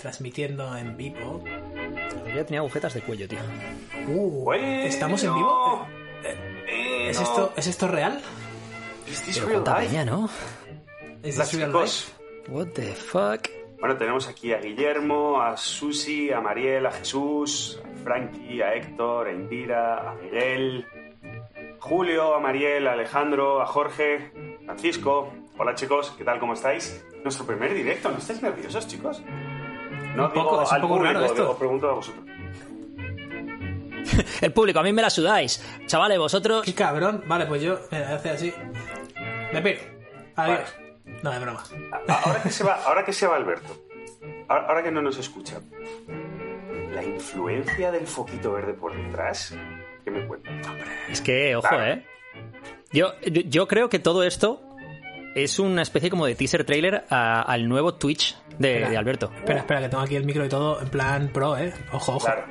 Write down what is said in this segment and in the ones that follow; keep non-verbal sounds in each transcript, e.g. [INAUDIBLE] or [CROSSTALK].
transmitiendo en vivo. Ya tenía agujetas de cuello, tío. Uh, Bueno. ¿Estamos en vivo? Eh, ¿Es, esto, ¿Es esto real? Is this Pero real cuánta life? peña, ¿no? ¿Es this real. What the fuck? Bueno, tenemos aquí a Guillermo, a Susi, a Mariel, a Jesús, a Frankie, a Héctor, a Indira, a Miguel, Julio, a Mariel, a Alejandro, a Jorge, Francisco. Hola chicos, ¿qué tal? ¿Cómo estáis? Nuestro primer directo, ¿no estáis nerviosos, chicos? No Un poco, digo es un al poco público, raro esto. os pregunto a vosotros. [LAUGHS] El público, a mí me la sudáis. Chavales, vosotros. ¡Qué cabrón! Vale, pues yo mira, hace así. Me piro. Adiós. No, es broma. Ahora que se va, ahora que se va Alberto, ahora, ahora que no nos escucha, la influencia del foquito verde por detrás, ¿qué me cuenta? Es que, ojo, Claro. ¿eh? Yo, yo creo que todo esto es una especie como de teaser trailer a- al nuevo Twitch de, Espera. de Alberto. Espera, espera, que tengo aquí el micro y todo en plan pro, ¿eh? Ojo, ojo. Claro.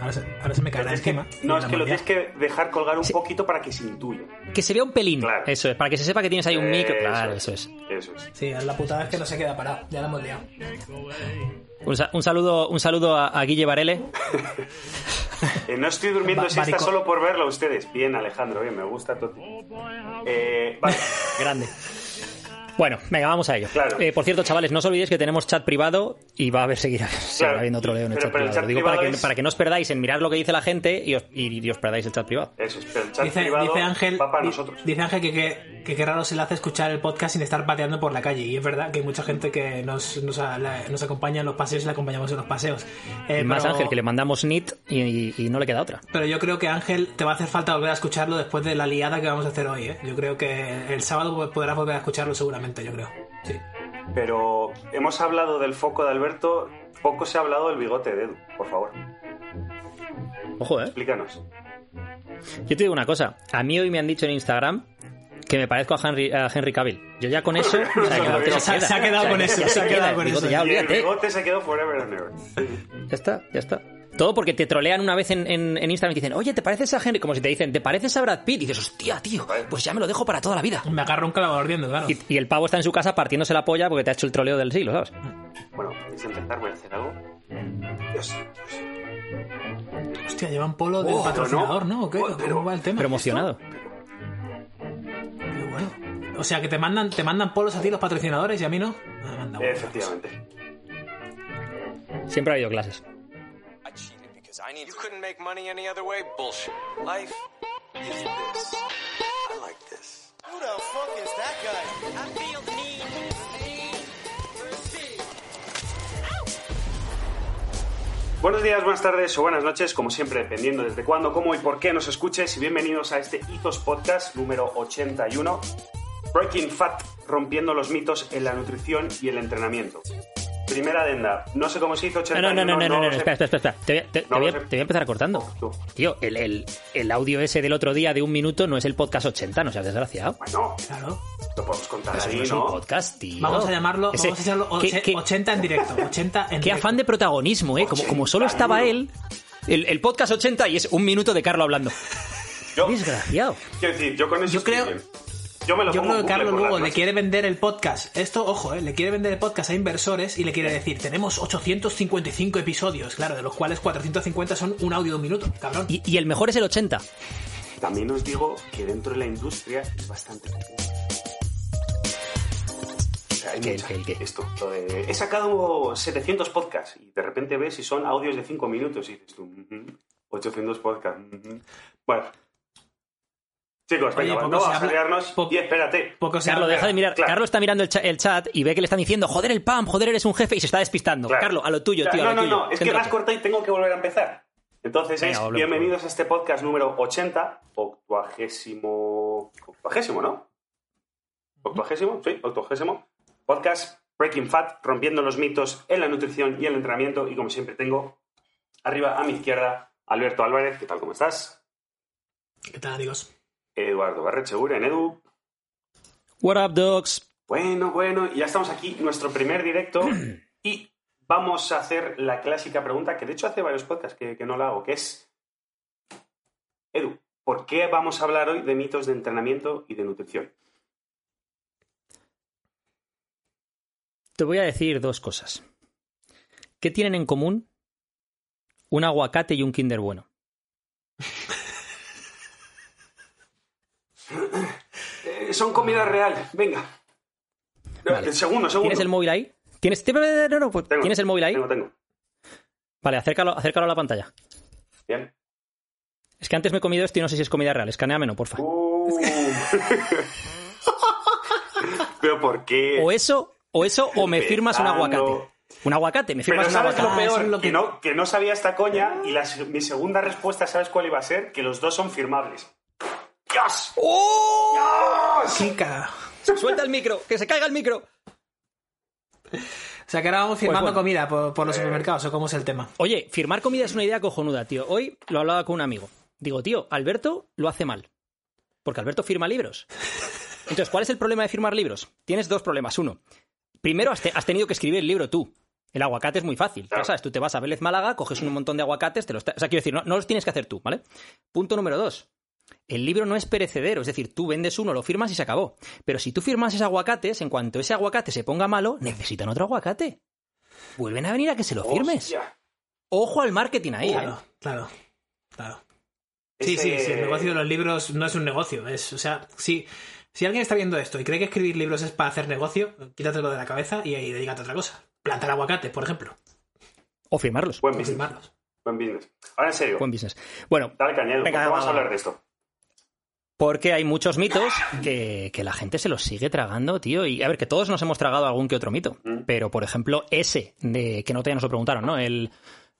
Ahora, se, ahora se me caerá Es que- encima. no, es que lo tienes que dejar colgar un poquito para que se intuya. Que se vea un pelín. Claro. Eso es, para que se sepa que tienes ahí un micro. Eso Claro, es. eso es. Eso es. Sí, la putada es que no se queda parado. Ya la hemos liado. Un, sa- un saludo, un saludo a, a Guille Varele. [LAUGHS] Eh, no estoy durmiendo Va- siesta solo por verlo a ustedes. Bien, Alejandro, bien, me gusta todo. Eh, vale, Grande. Bueno, venga, vamos a ello. Claro. Eh, por cierto, chavales, no os olvidéis que tenemos chat privado y va a haber seguir [LAUGHS] seguirá habiendo otro leo en el pero- chat pero el privado. chat Lo digo para que, para no os perdáis en mirar lo que dice la gente y os, y- y os perdáis el chat privado. eso es, pero el chat Dice, privado dice Ángel, va para nosotros. dice Ángel que, que, que qué raro se le hace escuchar el podcast sin estar pateando por la calle. Y es verdad que hay mucha gente que nos, nos, a- la- nos acompaña en los paseos y le acompañamos en los paseos. Eh, Y más pero- Ángel, que le mandamos NIT y, y- y no le queda otra. Pero yo creo que Ángel te va a hacer falta volver a escucharlo después de la liada que vamos a hacer hoy. ¿eh? Yo creo que el sábado podrás volver a escucharlo seguramente, yo creo. Sí. Pero hemos hablado del foco de Alberto, poco se ha hablado del bigote de Edu. Por favor, Ojo, ¿eh? explícanos. Yo te digo una cosa. A mí hoy me han dicho en Instagram que me parezco a Henry, a Henry Cavill. Yo ya con eso... [LAUGHS] o sea, que no te Se ha- queda. se ha quedado O sea, con eso, ya se ha queda, quedado con bigote, eso. Ya, y el olvídate. bigote se quedó forever and ever. Ya está, ya está. Todo porque te trolean una vez en, en- en Instagram y te dicen, oye, ¿te pareces a Henry? Como si te dicen, ¿te pareces a Brad Pitt? Y dices, hostia, tío, pues ya me lo dejo para toda la vida. Me agarro un clavo ardiendo, claro. Y, y el pavo está en su casa partiéndose la polla porque te ha hecho el troleo del siglo, ¿sabes? Bueno, antes de empezar voy a hacer algo. Dios, Hostia, llevan polo del Oh, patrocinador, no. ¿no? ¿O qué? Oh, ¿Cómo pero- va el tema? Pero emocionado. Qué bueno. O sea, que te mandan, te mandan polos a ti los patrocinadores y a mí no. Me mandan polos. Efectivamente. Siempre ha habido clases. I need. You couldn't make money any other way? Bullshit. Life is this. I like this. Who the fuck is that guy? I feel the need. Buenos días, buenas tardes o buenas noches, como siempre, dependiendo desde cuándo, cómo y por qué nos escuches. Y bienvenidos a este Ethos Podcast número 81. Breaking Fat, rompiendo los mitos en la nutrición y el entrenamiento. Primera adenda, no sé cómo se hizo No, 81. no, no, no, no, no, lo no, sé. espera, espera, espera. Te voy, a- te- te No voy lo a, te voy a empezar cortando. Tú. Tío, el, el, el audio ese del otro día de un minuto no es el podcast 80, no seas desgraciado. Bueno, Claro. lo podemos contar Eso ahí, no es un ¿no? podcast, tío. Vamos a llamarlo, Ese- vamos a llamarlo ¿qué- qué- 80 en directo. 80 en Qué directo. afán de protagonismo, ¿eh? Como, como solo 80, estaba ¿no? él. El, el podcast 80 y es un minuto de Carlos hablando. Yo, Desgraciado. quiero decir, yo con eso Yo estoy creo- bien. Yo me lo Yo pongo creo que Carlos las le quiere vender el podcast. Esto, ojo, ¿eh? le quiere vender el podcast a inversores y le quiere decir, tenemos 855 episodios, claro, de los cuales 450 son un audio de un minuto, cabrón. Y, y el mejor es el 80. También os digo que dentro de la industria es bastante pequeño. O sea, hay ¿Qué, mucha- qué, qué? Esto, lo de- he sacado 700 podcasts y de repente ves y son audios de 5 minutos y dices tú, "Ujú, 800 podcasts. ujú". Bueno. Chicos, Oye, venga, no se vamos a liarnos. po- Y espérate. Poco se Carlos, habla- deja de mirar. claro. Carlos está mirando el, cha- el chat y ve que le están diciendo, joder el PAM, joder, eres un jefe y se está despistando. Claro. Carlos, a lo tuyo, tío. a No, lo no, tuyo. no, es que Céntrate. más corta y tengo que volver a empezar. Entonces Venga, es bienvenidos a este podcast número 80, octuagésimo. Octuagésimo, ¿no? Octuagésimo, sí, octuagésimo. Podcast Breaking Fat, rompiendo los mitos en la nutrición y el entrenamiento. Y como siempre tengo arriba a mi izquierda Alberto Álvarez, ¿qué tal? ¿Cómo estás? ¿Qué tal, amigos? Eduardo Barrechegur en Edu. What up, dogs? Bueno, bueno, ya estamos aquí, nuestro primer directo. [CLEARS THROAT] y vamos a hacer la clásica pregunta, que de hecho hace varios podcasts que, que no la hago, que es, Edu, ¿por qué vamos a hablar hoy de mitos de entrenamiento y de nutrición? Te voy a decir dos cosas. ¿Qué tienen en común un aguacate y un Kinder bueno? [LAUGHS] Eh, son comida real, venga. Vale. El segundo, segundo. ¿Tienes el móvil ahí? ¿Tienes, no, no, pues, Tengo, ¿Tienes el móvil ahí? Tengo, tengo. Vale, acércalo, acércalo a la pantalla. Bien. Es que antes me he comido esto y no sé si es comida real. Escaneámelo, porfa. Uh. [LAUGHS] Pero ¿por qué? O eso, o eso, o me firmas un aguacate. Un aguacate, me Pero firmas un ¿sabes lo aguacate. Ah, eso peor? es lo que... que- no, que no sabía esta coña y la mi segunda respuesta, ¿sabes cuál iba a ser? Que los dos son firmables. ¡Dios! ¡Oh! Sí, cara. Suelta el micro, que se caiga el micro. O sea, que ahora vamos firmando Pues bueno. comida por, por los Eh. supermercados, ¿o cómo es el tema? Oye, firmar comida es una idea cojonuda, tío. Hoy lo hablaba con un amigo. Digo, tío, Alberto lo hace mal. Porque Alberto firma libros. Entonces, ¿cuál es el problema de firmar libros? Tienes dos problemas. Uno, primero has, te- has tenido que escribir el libro tú. El aguacate es muy fácil. Ya sabes, tú te vas a Vélez Málaga, coges un montón de aguacates, te los... O sea, quiero decir, no, no los tienes que hacer tú, ¿vale? Punto número dos. El libro no es perecedero, es decir, tú vendes uno, lo firmas y se acabó. Pero si tú firmas ese aguacates, en cuanto ese aguacate se ponga malo, necesitan otro aguacate. Vuelven a venir a que se lo firmes. Ojo al marketing ahí, ¿eh? Claro, claro, claro. Sí, Ese- sí, sí, el negocio de los libros no es un negocio. Es, o sea, si, si alguien está viendo esto y cree que escribir libros es para hacer negocio, quítatelo de la cabeza y, y dedícate a otra cosa. Plantar aguacates, por ejemplo. O firmarlos. Buen O business. firmarlos. Buen business. Ahora en serio. Buen business. Bueno, Dale cañero. Venga, ¿por qué va, vamos a hablar de esto? Porque hay muchos mitos que, que la gente se los sigue tragando, tío. Y a ver, que todos nos hemos tragado algún que otro mito. Mm. Pero, por ejemplo, ese, de que no te nos lo preguntaron, ¿no? El.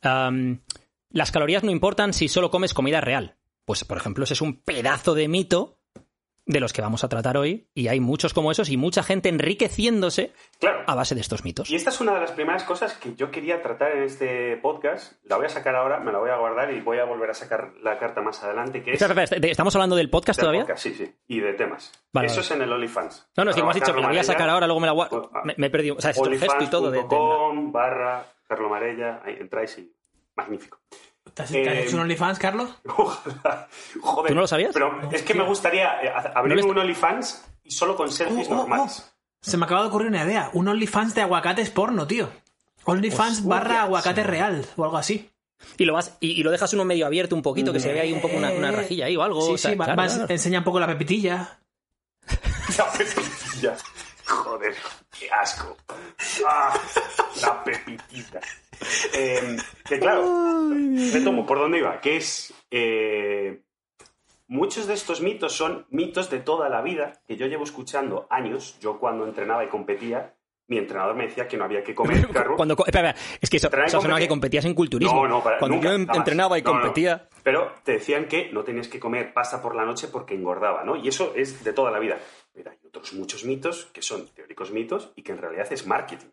las calorías no importan si solo comes comida real. Pues, por ejemplo, ese es un pedazo de mito de los que vamos a tratar hoy. Y hay muchos como esos y mucha gente enriqueciéndose Claro. a base de estos mitos. Y esta es una de las primeras cosas que yo quería tratar en este podcast. La voy a sacar ahora, me la voy a guardar y voy a volver a sacar la carta más adelante, que es... ¿Estamos hablando del podcast del todavía? podcast, sí, sí. Y de temas. Vale, Eso vale. es en el OnlyFans. No, no, es que Arroba hemos dicho que la voy a sacar ahora, luego me la guardo. Me, me he perdido. O sea, es gesto y todo de- barra Carlo Marella. Ahí entráis y... Magnífico. ¿Te has, te has Eh, hecho un OnlyFans, Carlos? [LAUGHS] Ojalá. Joder. ¿Tú no lo sabías? Pero es que me gustaría eh, abrir ¿No ves- un OnlyFans y solo con selfies Oh, oh, normales. Se me acaba de ocurrir una idea. Un OnlyFans de aguacates porno, tío. OnlyFans barra aguacate real o algo así. Y lo vas y, y lo dejas uno medio abierto un poquito, que se ve ahí un poco una, una Eh, rajilla ahí o algo. Sí, o sea, sí, claro, vas- claro. enseña un poco la pepitilla. La pepitilla. Joder, qué asco. Ah, la pepitita. Eh, que claro, retomo, ¿por dónde iba? Que es... eh, muchos de estos mitos son mitos de toda la vida que yo llevo escuchando años. Yo cuando entrenaba y competía, mi entrenador me decía que no había que comer [LAUGHS] carro. Cuando, co- espera, espera, es que eso, eso sonaba que competías en culturismo. No, no, para- Cuando nunca, yo jamás. entrenaba y No, no, no. competía. Pero te decían que no tenías que comer pasta por la noche porque engordaba, ¿no? Y eso es de toda la vida. Pero hay otros muchos mitos que son teóricos mitos y que en realidad es marketing.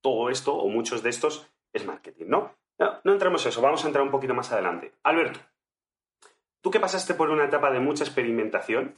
Todo esto, o muchos de estos, es marketing, ¿no? No, no entremos en eso, vamos a entrar un poquito más adelante. Alberto, tú que pasaste por una etapa de mucha experimentación,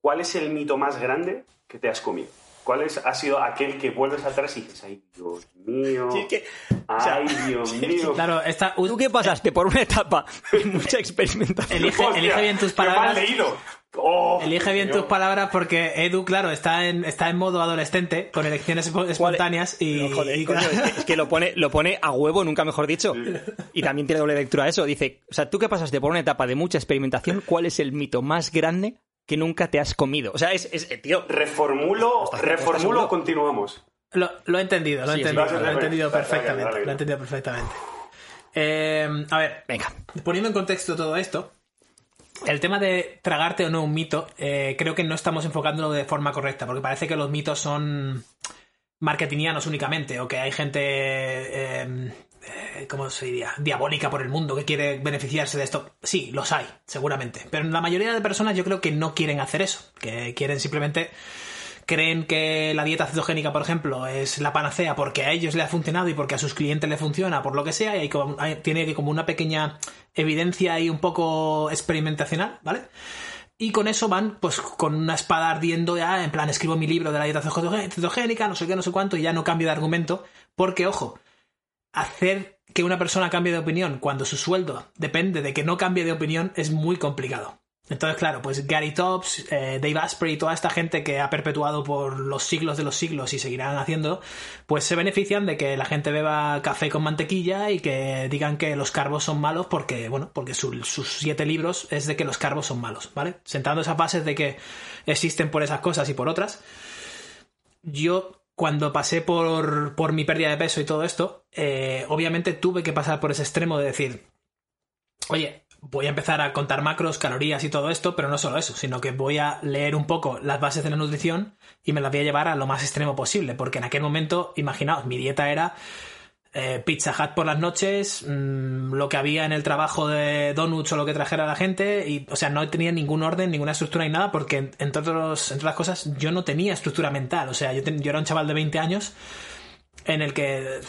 ¿cuál es el mito más grande que te has comido? ¿Cuál es, ha sido aquel que vuelves atrás y dices, ay, Dios mío, Sí, que- o sea, ay, Dios [LAUGHS] mío? Claro, esta, ¿Tú qué pasaste por una etapa de mucha experimentación? Elige- bien tus mal palabras. leído. Oh, Elige bien tus palabras porque Edu, claro, está en, está en modo adolescente, con elecciones espo- espontáneas y... No, joder, y- coño, es, que, es que lo pone, lo pone a huevo, nunca mejor dicho. Y también tiene doble lectura eso. Dice, o sea, tú que pasaste por una etapa de mucha experimentación, ¿cuál es el mito más grande que nunca te has comido? O sea, es, es eh, tío, Reformulo, ¿Estás- reformulo estás continuamos. Lo, lo he entendido, lo he Sí, entendido, lo he entendido perfectamente. Lo he entendido perfectamente. Eh, a ver, venga. poniendo en contexto todo esto, el tema de tragarte o no un mito, eh, creo que no estamos enfocándolo de forma correcta, porque parece que los mitos son marketingianos únicamente, o que hay gente, eh, eh, ¿cómo se diría?, diabólica por el mundo que quiere beneficiarse de esto. Sí, los hay, seguramente, pero la mayoría de personas yo creo que no quieren hacer eso, que quieren simplemente creen que la dieta cetogénica, por ejemplo, es la panacea porque a ellos le ha funcionado y porque a sus clientes le funciona, por lo que sea, y hay como- hay- tiene como una pequeña evidencia ahí un poco experimentacional, ¿vale? Y con eso van, pues, con una espada ardiendo ya, en plan, escribo mi libro de la dieta cetogé- cetogénica, no sé qué, no sé cuánto, y ya no cambio de argumento, porque, ojo, hacer que una persona cambie de opinión cuando su sueldo depende de que no cambie de opinión es muy complicado. Entonces, claro, pues Gary Tops, eh, Dave Asprey, toda esta gente que ha perpetuado por los siglos de los siglos y seguirán haciendo, pues se benefician de que la gente beba café con mantequilla y que digan que los carbos son malos porque, bueno, porque su- sus siete libros es de que los carbos son malos, ¿vale? Sentando esas bases de que existen por esas cosas y por otras, yo cuando pasé por, por mi pérdida de peso y todo esto, eh, obviamente tuve que pasar por ese extremo de decir, oye, voy a empezar a contar macros, calorías y todo esto, pero no solo eso, sino que voy a leer un poco las bases de la nutrición y me las voy a llevar a lo más extremo posible, porque en aquel momento, imaginaos, mi dieta era eh, Pizza Hut por las noches, mm, lo que había en el trabajo de donuts o lo que trajera la gente, y, o sea, no tenía ningún orden, ninguna estructura ni nada, porque entre, entre otras cosas yo no tenía estructura mental, o sea, yo, ten- yo era un chaval de 20 años en el que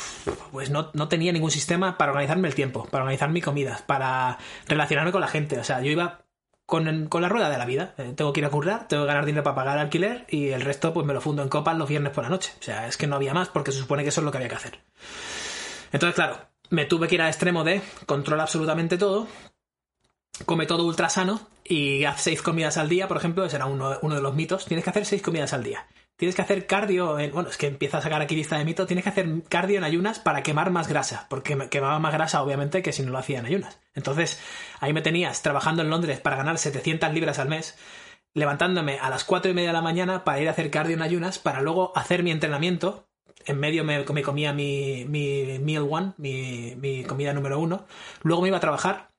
pues no, no tenía ningún sistema para organizarme el tiempo, para organizar mi comida, para relacionarme con la gente. O sea, yo iba con, con la rueda de la vida. Eh, tengo que ir a currar, tengo que ganar dinero para pagar alquiler y el resto pues me lo fundo en copas los viernes por la noche. O sea, es que no había más porque se supone que eso es lo que había que hacer. Entonces, claro, me tuve que ir al extremo de controla absolutamente todo, come todo ultra sano y haz seis comidas al día, por ejemplo, ese era uno, uno de los mitos. Tienes que hacer seis comidas al día. Tienes que hacer cardio, en, bueno, es que empieza a sacar aquí lista de mitos, tienes que hacer cardio en ayunas para quemar más grasa, porque quemaba más grasa obviamente que si no lo hacía en ayunas. Entonces, ahí me tenías trabajando en Londres para ganar 700 libras al mes, levantándome a las 4 y media de la mañana para ir a hacer cardio en ayunas, para luego hacer mi entrenamiento. En medio me, me comía mi, mi meal one, mi, mi comida número uno. Luego me iba a trabajar.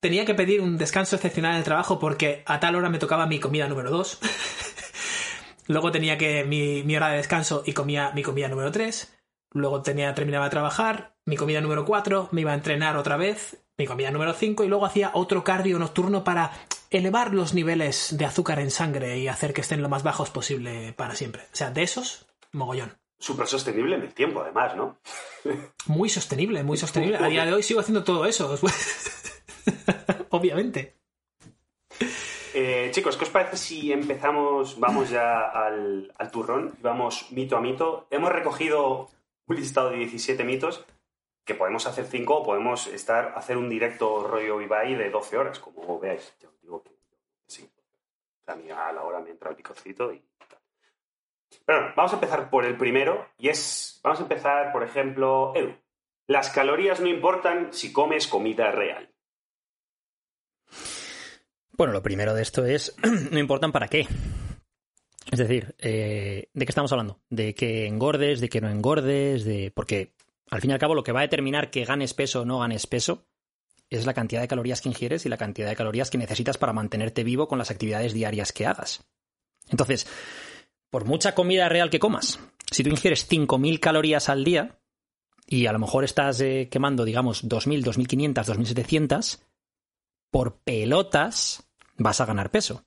Tenía que pedir un descanso excepcional en el trabajo porque a tal hora me tocaba mi comida número dos. [LAUGHS] Luego tenía que mi, mi hora de descanso y comía mi comida número 3. Luego tenía, terminaba de trabajar, mi comida número 4, me iba a entrenar otra vez, mi comida número 5 y luego hacía otro cardio nocturno para elevar los niveles de azúcar en sangre y hacer que estén lo más bajos posible para siempre. O sea, de esos, mogollón. Súper sostenible en el tiempo, además, ¿no? Muy sostenible, muy sostenible. A día de hoy sigo haciendo todo eso. [LAUGHS] Obviamente. Eh, chicos, ¿qué os parece si empezamos, vamos ya al, turrón, vamos mito a mito? Hemos recogido un listado de 17 mitos que podemos hacer 5 o podemos estar, hacer un directo rollo Ibai de 12 horas, como veáis. Ya os digo que sí. A mí a la hora me entra el picocito y tal. Pero bueno, vamos a empezar por el primero y es, vamos a empezar, por ejemplo, Edu. Las calorías no importan si comes comida real. Bueno, lo primero de esto es, [CLEARS THROAT] no importan para qué. Es decir, eh, ¿de qué estamos hablando? De que engordes, de que no engordes, de... Porque al fin y al cabo lo que va a determinar que ganes peso o no ganes peso es la cantidad de calorías que ingieres y la cantidad de calorías que necesitas para mantenerte vivo con las actividades diarias que hagas. Entonces, por mucha comida real que comas, si tú ingieres 5.000 calorías al día y a lo mejor estás eh, quemando, digamos, 2.000, 2.500, 2.700, por pelotas vas a ganar peso.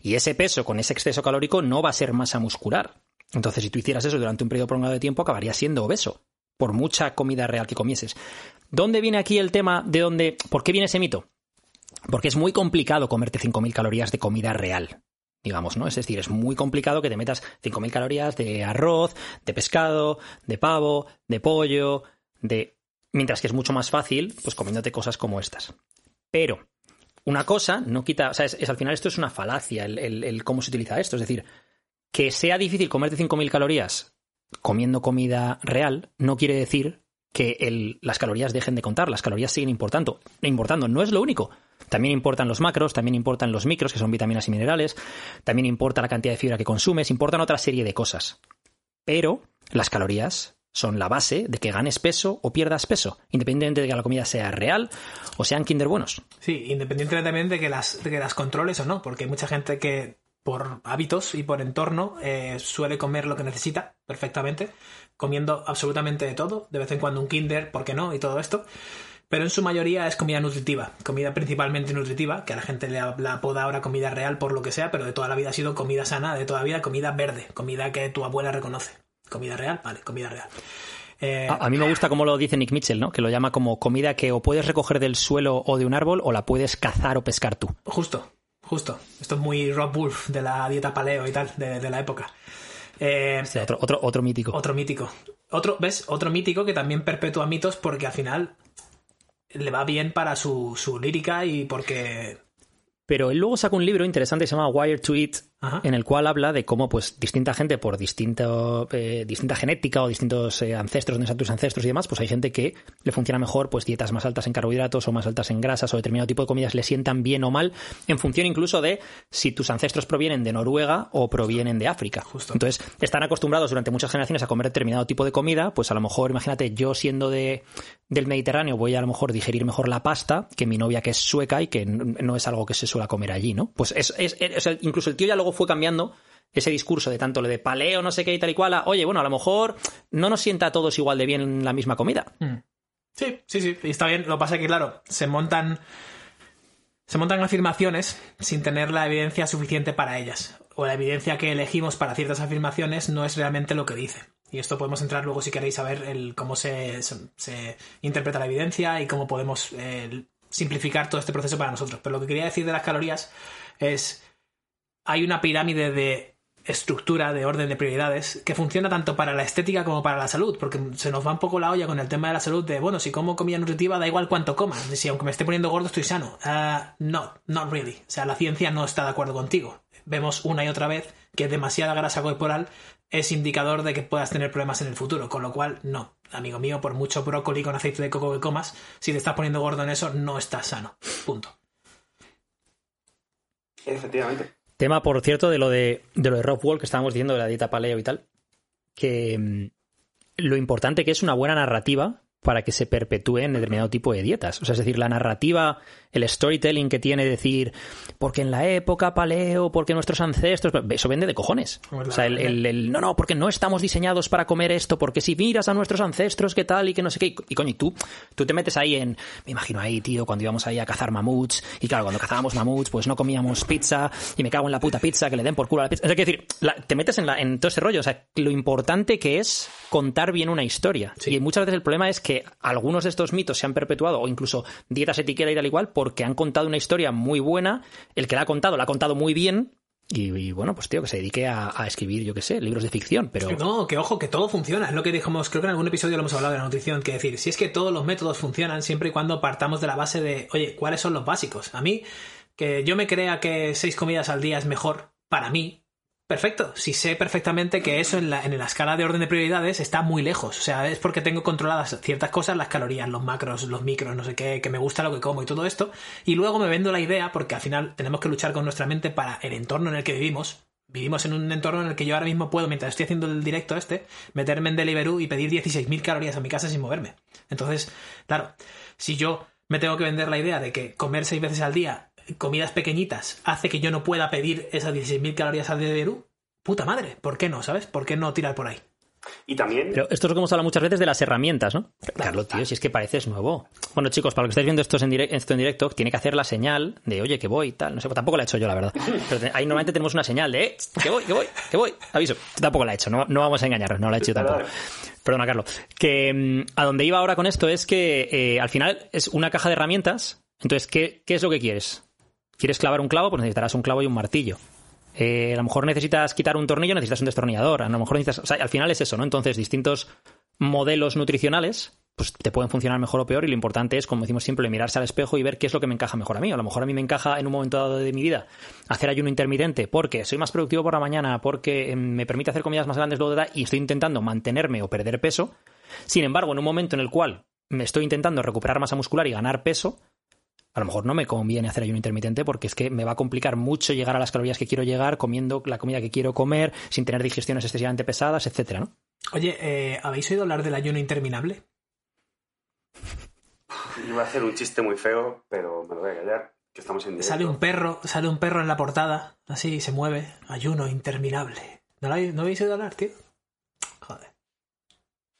Y ese peso con ese exceso calórico no va a ser masa muscular. Entonces, si tú hicieras eso durante un periodo prolongado de tiempo, acabarías siendo obeso, por mucha comida real que comieses. ¿Dónde viene aquí el tema de dónde, por qué viene ese mito? Porque es muy complicado comerte 5.000 calorías de comida real, digamos, ¿no? Es decir, es muy complicado que te metas 5.000 calorías de arroz, de pescado, de pavo, de pollo, de... Mientras que es mucho más fácil, pues comiéndote cosas como estas. Pero una cosa no quita, o sea, es, al final esto es una falacia, el, el- el cómo se utiliza esto. Es decir, que sea difícil comerte 5.000 calorías comiendo comida real no quiere decir que el- las calorías dejen de contar, las calorías siguen importando, importando. No es lo único. También importan los macros, también importan los micros, que son vitaminas y minerales, también importa la cantidad de fibra que consumes, importan otra serie de cosas. Pero las calorías son la base de que ganes peso o pierdas peso, independientemente de que la comida sea real o sean Kinder buenos. Sí, independientemente también de que las, de que las controles o no, porque hay mucha gente que por hábitos y por entorno eh, suele comer lo que necesita perfectamente, comiendo absolutamente de todo, de vez en cuando un Kinder, ¿por qué no? Y todo esto. Pero en su mayoría es comida nutritiva, comida principalmente nutritiva, que a la gente le apoda ahora comida real por lo que sea, pero de toda la vida ha sido comida sana, de toda la vida comida verde, comida que tu abuela reconoce. Comida real, vale, comida real. Eh, A, a mí me gusta como lo dice Nick Mitchell, ¿no? Que lo llama como comida que o puedes recoger del suelo o de un árbol o la puedes cazar o pescar tú. Justo, justo. Esto es muy Rob Wolf de la dieta paleo y tal, de, de la época. Eh, otro, otro, otro mítico. Otro mítico. Otro, ¿ves? Otro mítico que también perpetúa mitos porque al final le va bien para su, su lírica y porque... Pero él luego saca un libro interesante que se llama Wired to Eat, Ajá. en el cual habla de cómo pues distinta gente por distinto, eh, distinta genética o distintos eh, ancestros, donde están tus ancestros y demás, pues hay gente que le funciona mejor pues dietas más altas en carbohidratos o más altas en grasas o determinado tipo de comidas le sientan bien o mal en función incluso de si tus ancestros provienen de Noruega o provienen de África. Justo. Entonces, están acostumbrados durante muchas generaciones a comer determinado tipo de comida, pues a lo mejor, imagínate, yo siendo de, del Mediterráneo voy a lo mejor digerir mejor la pasta que mi novia que es sueca y que no es algo que se suele comer allí, ¿no? Pues es, es- es- incluso el tío ya luego fue cambiando ese discurso de tanto lo de paleo, no sé qué y tal y cual, a, oye, bueno, a lo mejor no nos sienta a todos igual de bien la misma comida. Sí, sí, sí, y está bien. Lo que pasa es que, claro, se montan. Se montan afirmaciones sin tener la evidencia suficiente para ellas. O la evidencia que elegimos para ciertas afirmaciones no es realmente lo que dice. Y esto podemos entrar luego si queréis saber el, cómo se, se- se interpreta la evidencia y cómo podemos eh, simplificar todo este proceso para nosotros. Pero lo que quería decir de las calorías es. Hay una pirámide de estructura, de orden de prioridades, que funciona tanto para la estética como para la salud, porque se nos va un poco la olla con el tema de la salud de, bueno, si como comida nutritiva da igual cuánto coma, si aunque me esté poniendo gordo estoy sano. Ah, no, not really. O sea, la ciencia no está de acuerdo contigo. Vemos una y otra vez que demasiada grasa corporal es indicador de que puedas tener problemas en el futuro, con lo cual, no. Amigo mío, por mucho brócoli con aceite de coco que comas, si te estás poniendo gordo en eso, no estás sano. Punto. Efectivamente. Tema, por cierto, de lo de, de lo de Rob Wall que estábamos diciendo de la dieta paleo y tal, que mm, lo importante que es una buena narrativa para que se perpetúe en determinado tipo de dietas. O sea, es decir, la narrativa, el storytelling que tiene decir, porque en la época paleo, porque nuestros ancestros, eso vende de cojones. Pues O sea, el, el- el, no, no, porque no estamos diseñados para comer esto, porque si miras a nuestros ancestros, qué tal y que no sé qué. Y, y, coño, y tú, tú te metes ahí en, me imagino ahí, tío, cuando íbamos ahí a cazar mamuts, y claro, cuando cazábamos mamuts, pues no comíamos pizza, y me cago en la puta pizza, que le den por culo a la pizza. O sea, decir, la- te metes en, la- en todo ese rollo. O sea, lo importante que es contar bien una historia. Sí. Y muchas veces el problema es que algunos de estos mitos se han perpetuado, o incluso dietas etiqueta y tal igual, porque han contado una historia muy buena, el que la ha contado, la ha contado muy bien, y, bueno, pues tío, que se dedique a, a escribir, yo qué sé, libros de ficción, pero... No, que ojo, que todo funciona. Es lo que dijimos, creo que en algún episodio lo hemos hablado de la nutrición, que decir, si es que todos los métodos funcionan siempre y cuando partamos de la base de, oye, ¿cuáles son los básicos? A mí, que yo me crea que seis comidas al día es mejor, para mí, perfecto. Si sé perfectamente que eso en la, en la escala de orden de prioridades está muy lejos. O sea, es porque tengo controladas ciertas cosas, las calorías, los macros, los micros, no sé qué, que me gusta lo que como y todo esto. Y luego me vendo la idea, porque al final tenemos que luchar con nuestra mente para el entorno en el que vivimos, Vivimos en un entorno en el que yo ahora mismo puedo, mientras estoy haciendo el directo este, meterme en Deliveroo y pedir 16.000 calorías a mi casa sin moverme. Entonces, claro, si yo me tengo que vender la idea de que comer seis veces al día comidas pequeñitas hace que yo no pueda pedir esas 16.000 calorías al Deliveroo, puta madre, ¿por qué no, sabes? ¿Por qué no tirar por ahí? Y también, Pero esto es lo que hemos hablado muchas veces de las herramientas, ¿no? Carlos, tío, si es que pareces nuevo. Bueno, chicos, para los que estáis viendo esto en, direct- esto en directo, tiene que hacer la señal de, oye, que voy y tal. No sé, pues tampoco la he hecho yo, la verdad. Pero ahí normalmente tenemos una señal de, eh, que voy, que voy, que voy. Aviso. Tampoco la he hecho, no, no vamos a engañarnos, no la he hecho yo tampoco. Perdona, Carlos. Que mm, a donde iba ahora con esto es que eh, al final es una caja de herramientas. Entonces, ¿qué, ¿qué es lo que quieres? ¿Quieres clavar un clavo? Pues necesitarás un clavo y un martillo. Eh, a lo mejor necesitas quitar un tornillo, necesitas un destornillador. A lo mejor necesitas. O sea, al final es eso, ¿no? Entonces, distintos modelos nutricionales pues te pueden funcionar mejor o peor y lo importante es, como decimos siempre, mirarse al espejo y ver qué es lo que me encaja mejor a mí. A lo mejor a mí me encaja en un momento dado de mi vida hacer ayuno intermitente porque soy más productivo por la mañana, porque eh, me permite hacer comidas más grandes luego de edad y estoy intentando mantenerme o perder peso. Sin embargo, en un momento en el cual me estoy intentando recuperar masa muscular y ganar peso, a lo mejor no me conviene hacer ayuno intermitente porque es que me va a complicar mucho llegar a las calorías que quiero llegar comiendo la comida que quiero comer sin tener digestiones excesivamente pesadas, etcétera, ¿no? Oye, eh, ¿habéis oído hablar del ayuno interminable? iba a hacer un chiste muy feo, pero me lo voy a callar, que estamos en directo. Sale un perro, sale un perro en la portada, así se mueve, ayuno interminable. ¿No, lo habéis, ¿no habéis oído hablar, tío? Joder.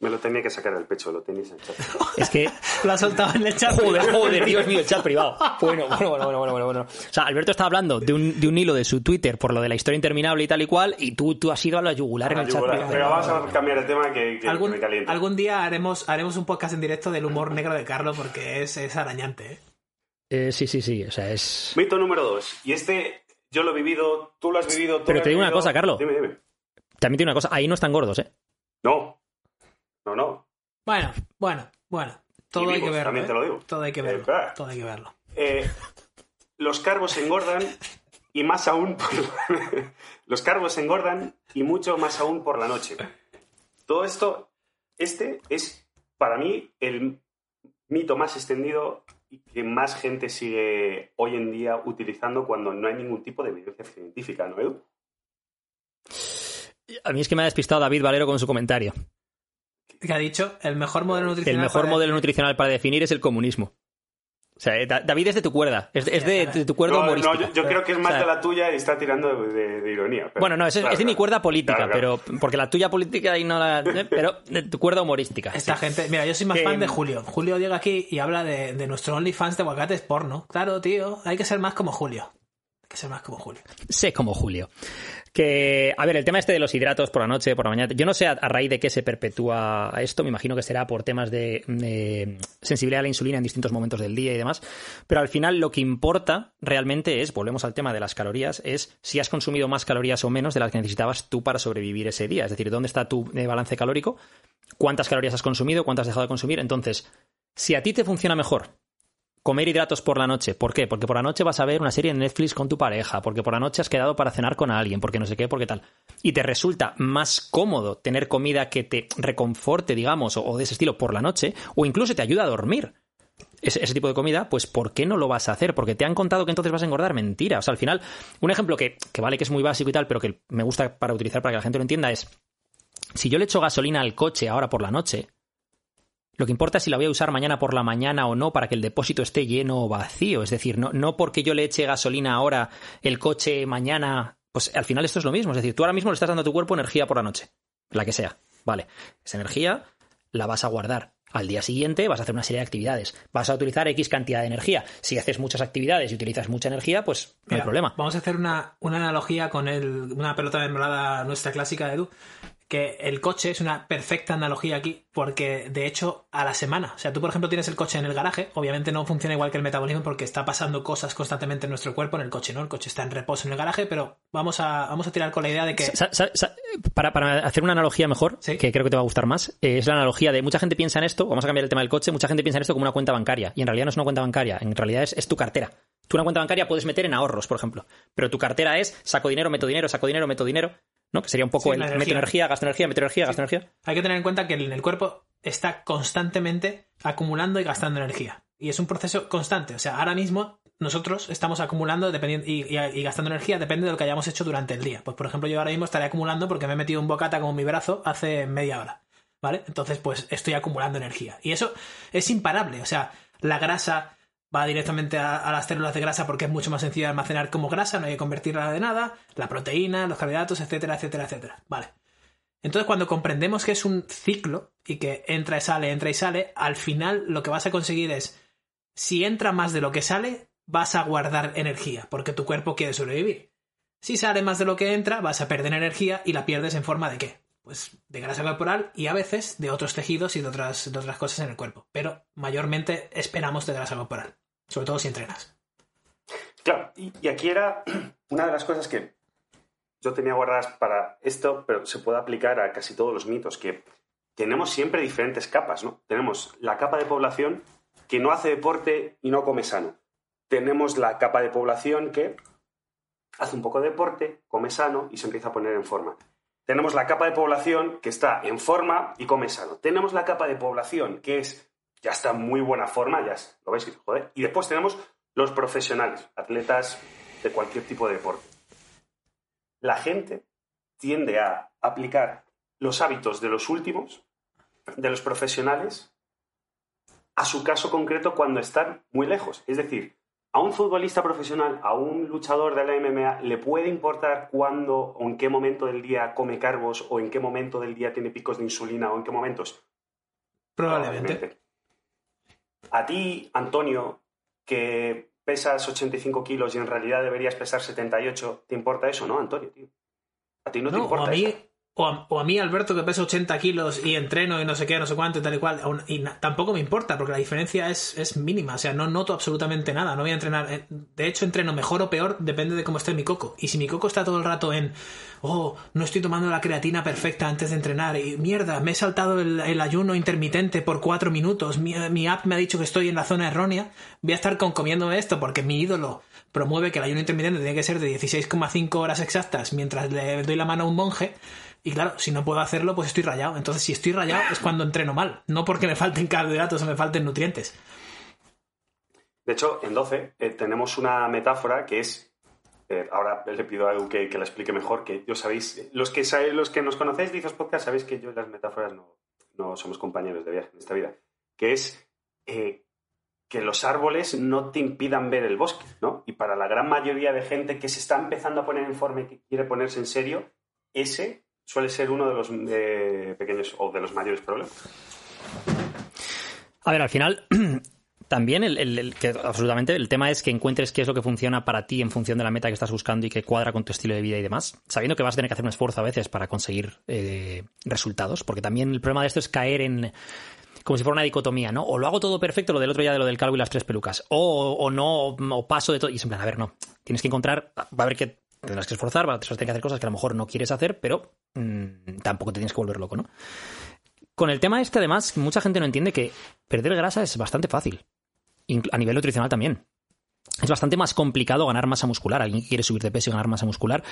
Me lo tenía que sacar del pecho, lo tenéis en el chat. Es que [LAUGHS] Lo ha soltado en el chat. Joder, joder, Dios mío, el chat privado. Bueno, bueno, bueno, bueno, bueno, bueno, bueno. O sea, Alberto estaba hablando de un, de un hilo de su Twitter por lo de la historia interminable y tal y cual, y tú, tú has ido a la yugular en el chat privado. Pero vamos a cambiar de tema que, que- que algún, me calienta. algún día haremos, haremos un podcast en directo del humor negro de Carlos porque es, es arañante. ¿eh? Eh, sí, sí, sí, o sea, es... Mito número dos. Y este yo lo he vivido, tú lo has vivido. tú Pero te digo una cosa, Carlos. Dime, dime. También tiene una cosa, ahí no están gordos, ¿eh? No. No, no. Bueno, bueno, bueno. Todo hay que verlo. también ¿eh? te lo digo. Todo hay que Eh, verlo. claro. Todo hay que verlo. Eh, los carbos engordan y más aún por [LAUGHS] los carbos engordan y mucho más aún por la noche. Todo esto, este es para mí el mito más extendido y que más gente sigue hoy en día utilizando cuando no hay ningún tipo de evidencia científica, ¿no, Edu? A mí es que me ha despistado David Valero con su comentario. ¿Qué ha dicho? El mejor modelo nutricional. El mejor para modelo definir- nutricional para definir es el comunismo. O sea, eh, Da- David es de tu cuerda, es de, es de- de tu cuerda No, no, humorística. yo, yo creo que es más O sea, de la tuya y está tirando de, de- de ironía. pero- Bueno, no, es, de mi cuerda política, Claro, claro. pero porque la tuya política ahí no la. eh, Pero de tu cuerda humorística. Esta sí. gente, mira, yo soy más Que- fan de Julio. Julio llega aquí y habla de, de nuestro OnlyFans de aguacates porno. Claro, tío, hay que ser más como Julio. Que ser más como Julio. Sé como Julio. Que, a ver, el tema este de los hidratos por la noche, por la mañana. Yo no sé a, raíz de qué se perpetúa esto. Me imagino que será por temas de, de sensibilidad a la insulina en distintos momentos del día y demás. Pero al final lo que importa realmente es, volvemos al tema de las calorías, es si has consumido más calorías o menos de las que necesitabas tú para sobrevivir ese día. Es decir, dónde está tu eh, balance calórico, cuántas calorías has consumido, cuántas has dejado de consumir. Entonces, si a ti te funciona mejor comer hidratos por la noche. ¿Por qué? Porque por la noche vas a ver una serie en Netflix con tu pareja, porque por la noche has quedado para cenar con alguien, porque no sé qué, porque tal. Y te resulta más cómodo tener comida que te reconforte, digamos, o, de ese estilo por la noche, o incluso te ayuda a dormir. Ese, ese tipo de comida, pues ¿por qué no lo vas a hacer? Porque te han contado que entonces vas a engordar. Mentira. O sea, al final, un ejemplo que, que vale que es muy básico y tal, pero que me gusta para utilizar para que la gente lo entienda es, si yo le echo gasolina al coche ahora por la noche, lo que importa es si la voy a usar mañana por la mañana o no para que el depósito esté lleno o vacío. Es decir, no, no porque yo le eche gasolina ahora, el coche mañana. Pues al final esto es lo mismo. Es decir, tú ahora mismo le estás dando a tu cuerpo energía por la noche. La que sea. Vale. Esa energía la vas a guardar. Al día siguiente vas a hacer una serie de actividades. Vas a utilizar X cantidad de energía. Si haces muchas actividades y utilizas mucha energía, pues no hay problema. Vamos a hacer una, una analogía con el, una pelota de nuestra clásica de Edu. Que el coche es una perfecta analogía aquí, porque de hecho a la semana, o sea, tú por ejemplo tienes el coche en el garaje, obviamente no funciona igual que el metabolismo porque está pasando cosas constantemente en nuestro cuerpo en el coche, ¿no? El coche está en reposo en el garaje, pero vamos a, vamos a tirar con la idea de que Sa- sa- sa- para, para hacer una analogía mejor, Sí. que creo que te va a gustar más, eh, es la analogía de mucha gente piensa en esto, vamos a cambiar el tema del coche, mucha gente piensa en esto como una cuenta bancaria, y en realidad no es una cuenta bancaria, en realidad es, es tu cartera. Tú una cuenta bancaria puedes meter en ahorros, por ejemplo, pero tu cartera es saco dinero, meto dinero, saco dinero, meto dinero, ¿no? Que sería un poco Sí, el meto energía. energía, gasto energía, meto energía, gasto energía. hay que tener en cuenta que en el cuerpo está constantemente acumulando y gastando energía. Y es un proceso constante. O sea, ahora mismo nosotros estamos acumulando dependiendo, y, y- y gastando energía depende de lo que hayamos hecho durante el día. Pues por ejemplo, yo ahora mismo estaré acumulando porque me he metido un bocata con mi brazo hace media hora. ¿Vale? Entonces, pues estoy acumulando energía. Y eso es imparable. O sea, la grasa va directamente a, las células de grasa porque es mucho más sencillo almacenar como grasa, no hay que convertirla de nada, la proteína, los carbohidratos, etcétera, etcétera, etcétera. Vale. Entonces, cuando comprendemos que es un ciclo y que entra y sale, entra y sale, al final lo que vas a conseguir es, si entra más de lo que sale, vas a guardar energía, porque tu cuerpo quiere sobrevivir. Si sale más de lo que entra, vas a perder energía y la pierdes en forma de qué? Pues de grasa corporal y a veces de otros tejidos y de otras, otras cosas en el cuerpo. Pero mayormente esperamos de grasa corporal, sobre todo si entrenas. Claro, y, y aquí era [CLEARS THROAT] una de las cosas que yo tenía guardadas para esto, pero se puede aplicar a casi todos los mitos, que tenemos siempre diferentes capas, ¿no? Tenemos la capa de población que no hace deporte y no come sano. Tenemos la capa de población que hace un poco de deporte, come sano y se empieza a poner en forma. Tenemos la capa de población que está en forma y come sano. Tenemos la capa de población que es ya está en muy buena forma, ya lo veis, joder. Y después tenemos los profesionales, atletas de cualquier tipo de deporte. La gente tiende a aplicar los hábitos de los últimos, de los profesionales, a su caso concreto cuando están muy lejos. Es decir, a un futbolista profesional, a un luchador de la MMA, le puede importar cuándo o en qué momento del día come carbos o en qué momento del día tiene picos de insulina o en qué momentos. Probablemente. A ti, Antonio, que pesas 85 kilos y en realidad deberías pesar 78, ¿te importa eso, no, Antonio? Tío? A ti no, te No, importa a mí, eso. O a, o a mí, Alberto, que peso 80 kilos y entreno y no sé qué, no sé cuánto y tal y cual, y tampoco me importa, porque la diferencia es, es mínima. O sea, no noto absolutamente nada. No voy a entrenar. eh, De hecho, entreno mejor o peor, depende de cómo esté mi coco. Y si mi coco está todo el rato en, oh, no estoy tomando la creatina perfecta antes de entrenar, y mierda, me he saltado el, el ayuno intermitente por cuatro minutos, mi, mi app me ha dicho que estoy en la zona errónea, voy a estar con comiéndome esto porque mi ídolo promueve que el ayuno intermitente tiene que ser de 16,5 horas exactas mientras le doy la mano a un monje. Y claro, si no puedo hacerlo, pues estoy rayado. Entonces, si estoy rayado es cuando entreno mal, no porque me falten carbohidratos o me falten nutrientes. De hecho, en 12 eh, tenemos una metáfora que es. eh, ahora le pido a Edu que, que la explique mejor, que yo sabéis, los que, sabéis, los que nos conocéis de Izos Podcast sabéis que yo y las metáforas no, no somos compañeros de viaje en esta vida. Que es eh, que los árboles no te impidan ver el bosque, ¿no? Y para la gran mayoría de gente que se está empezando a poner en forma y que quiere ponerse en serio, ese suele ser uno de los pequeños o de los mayores problemas. A ver, al final, [CLEARS THROAT] también el, que absolutamente el tema es que encuentres qué es lo que funciona para ti en función de la meta que estás buscando y que cuadra con tu estilo de vida y demás, sabiendo que vas a tener que hacer un esfuerzo a veces para conseguir eh, resultados, porque también el problema de esto es caer en como si fuera una dicotomía, ¿no? O lo hago todo perfecto, lo del otro día de lo del calvo y las tres pelucas, o, o no, o paso de todo, y es en plan, a ver, no, tienes que encontrar, va a haber que tendrás que esforzar, vas a tener que hacer cosas que a lo mejor no quieres hacer, pero mm, tampoco te tienes que volver loco, ¿no? Con el tema este, además, mucha gente no entiende que perder grasa es bastante fácil. A nivel nutricional también. Es bastante más complicado ganar masa muscular. Alguien quiere subir de peso y ganar masa muscular.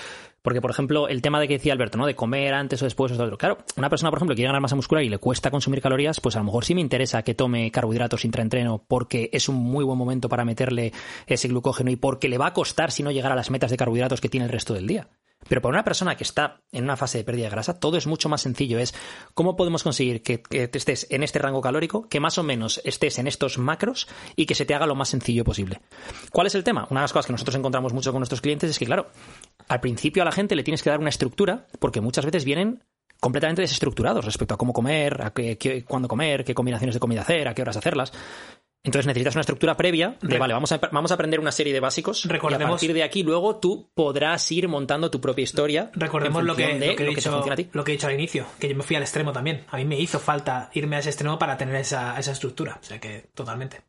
Porque, por ejemplo, el tema de que decía Alberto, ¿no? De comer antes o después o otro. Claro, una persona, por ejemplo, que quiere ganar masa muscular y le cuesta consumir calorías, pues a lo mejor sí me interesa que tome carbohidratos intraentreno porque es un muy buen momento para meterle ese glucógeno y porque le va a costar si no llegar a las metas de carbohidratos que tiene el resto del día. Pero para una persona que está en una fase de pérdida de grasa, todo es mucho más sencillo. Es cómo podemos conseguir que, estés en este rango calórico, que más o menos estés en estos macros y que se te haga lo más sencillo posible. ¿Cuál es el tema? Una de las cosas que nosotros encontramos mucho con nuestros clientes es que, claro, al principio a la gente le tienes que dar una estructura, porque muchas veces vienen completamente desestructurados respecto a cómo comer, a qué, qué- cuándo comer, qué combinaciones de comida hacer, a qué horas hacerlas. Entonces necesitas una estructura previa de, vale, vamos a, vamos a aprender una serie de básicos y a Recordemos- partir de aquí luego tú podrás ir montando tu propia historia. Recordemos lo que, de lo, que he dicho, funciona a ti. lo que he dicho al inicio, que yo me fui al extremo también. A mí me hizo falta irme a ese extremo para tener esa, esa estructura. O sea que totalmente.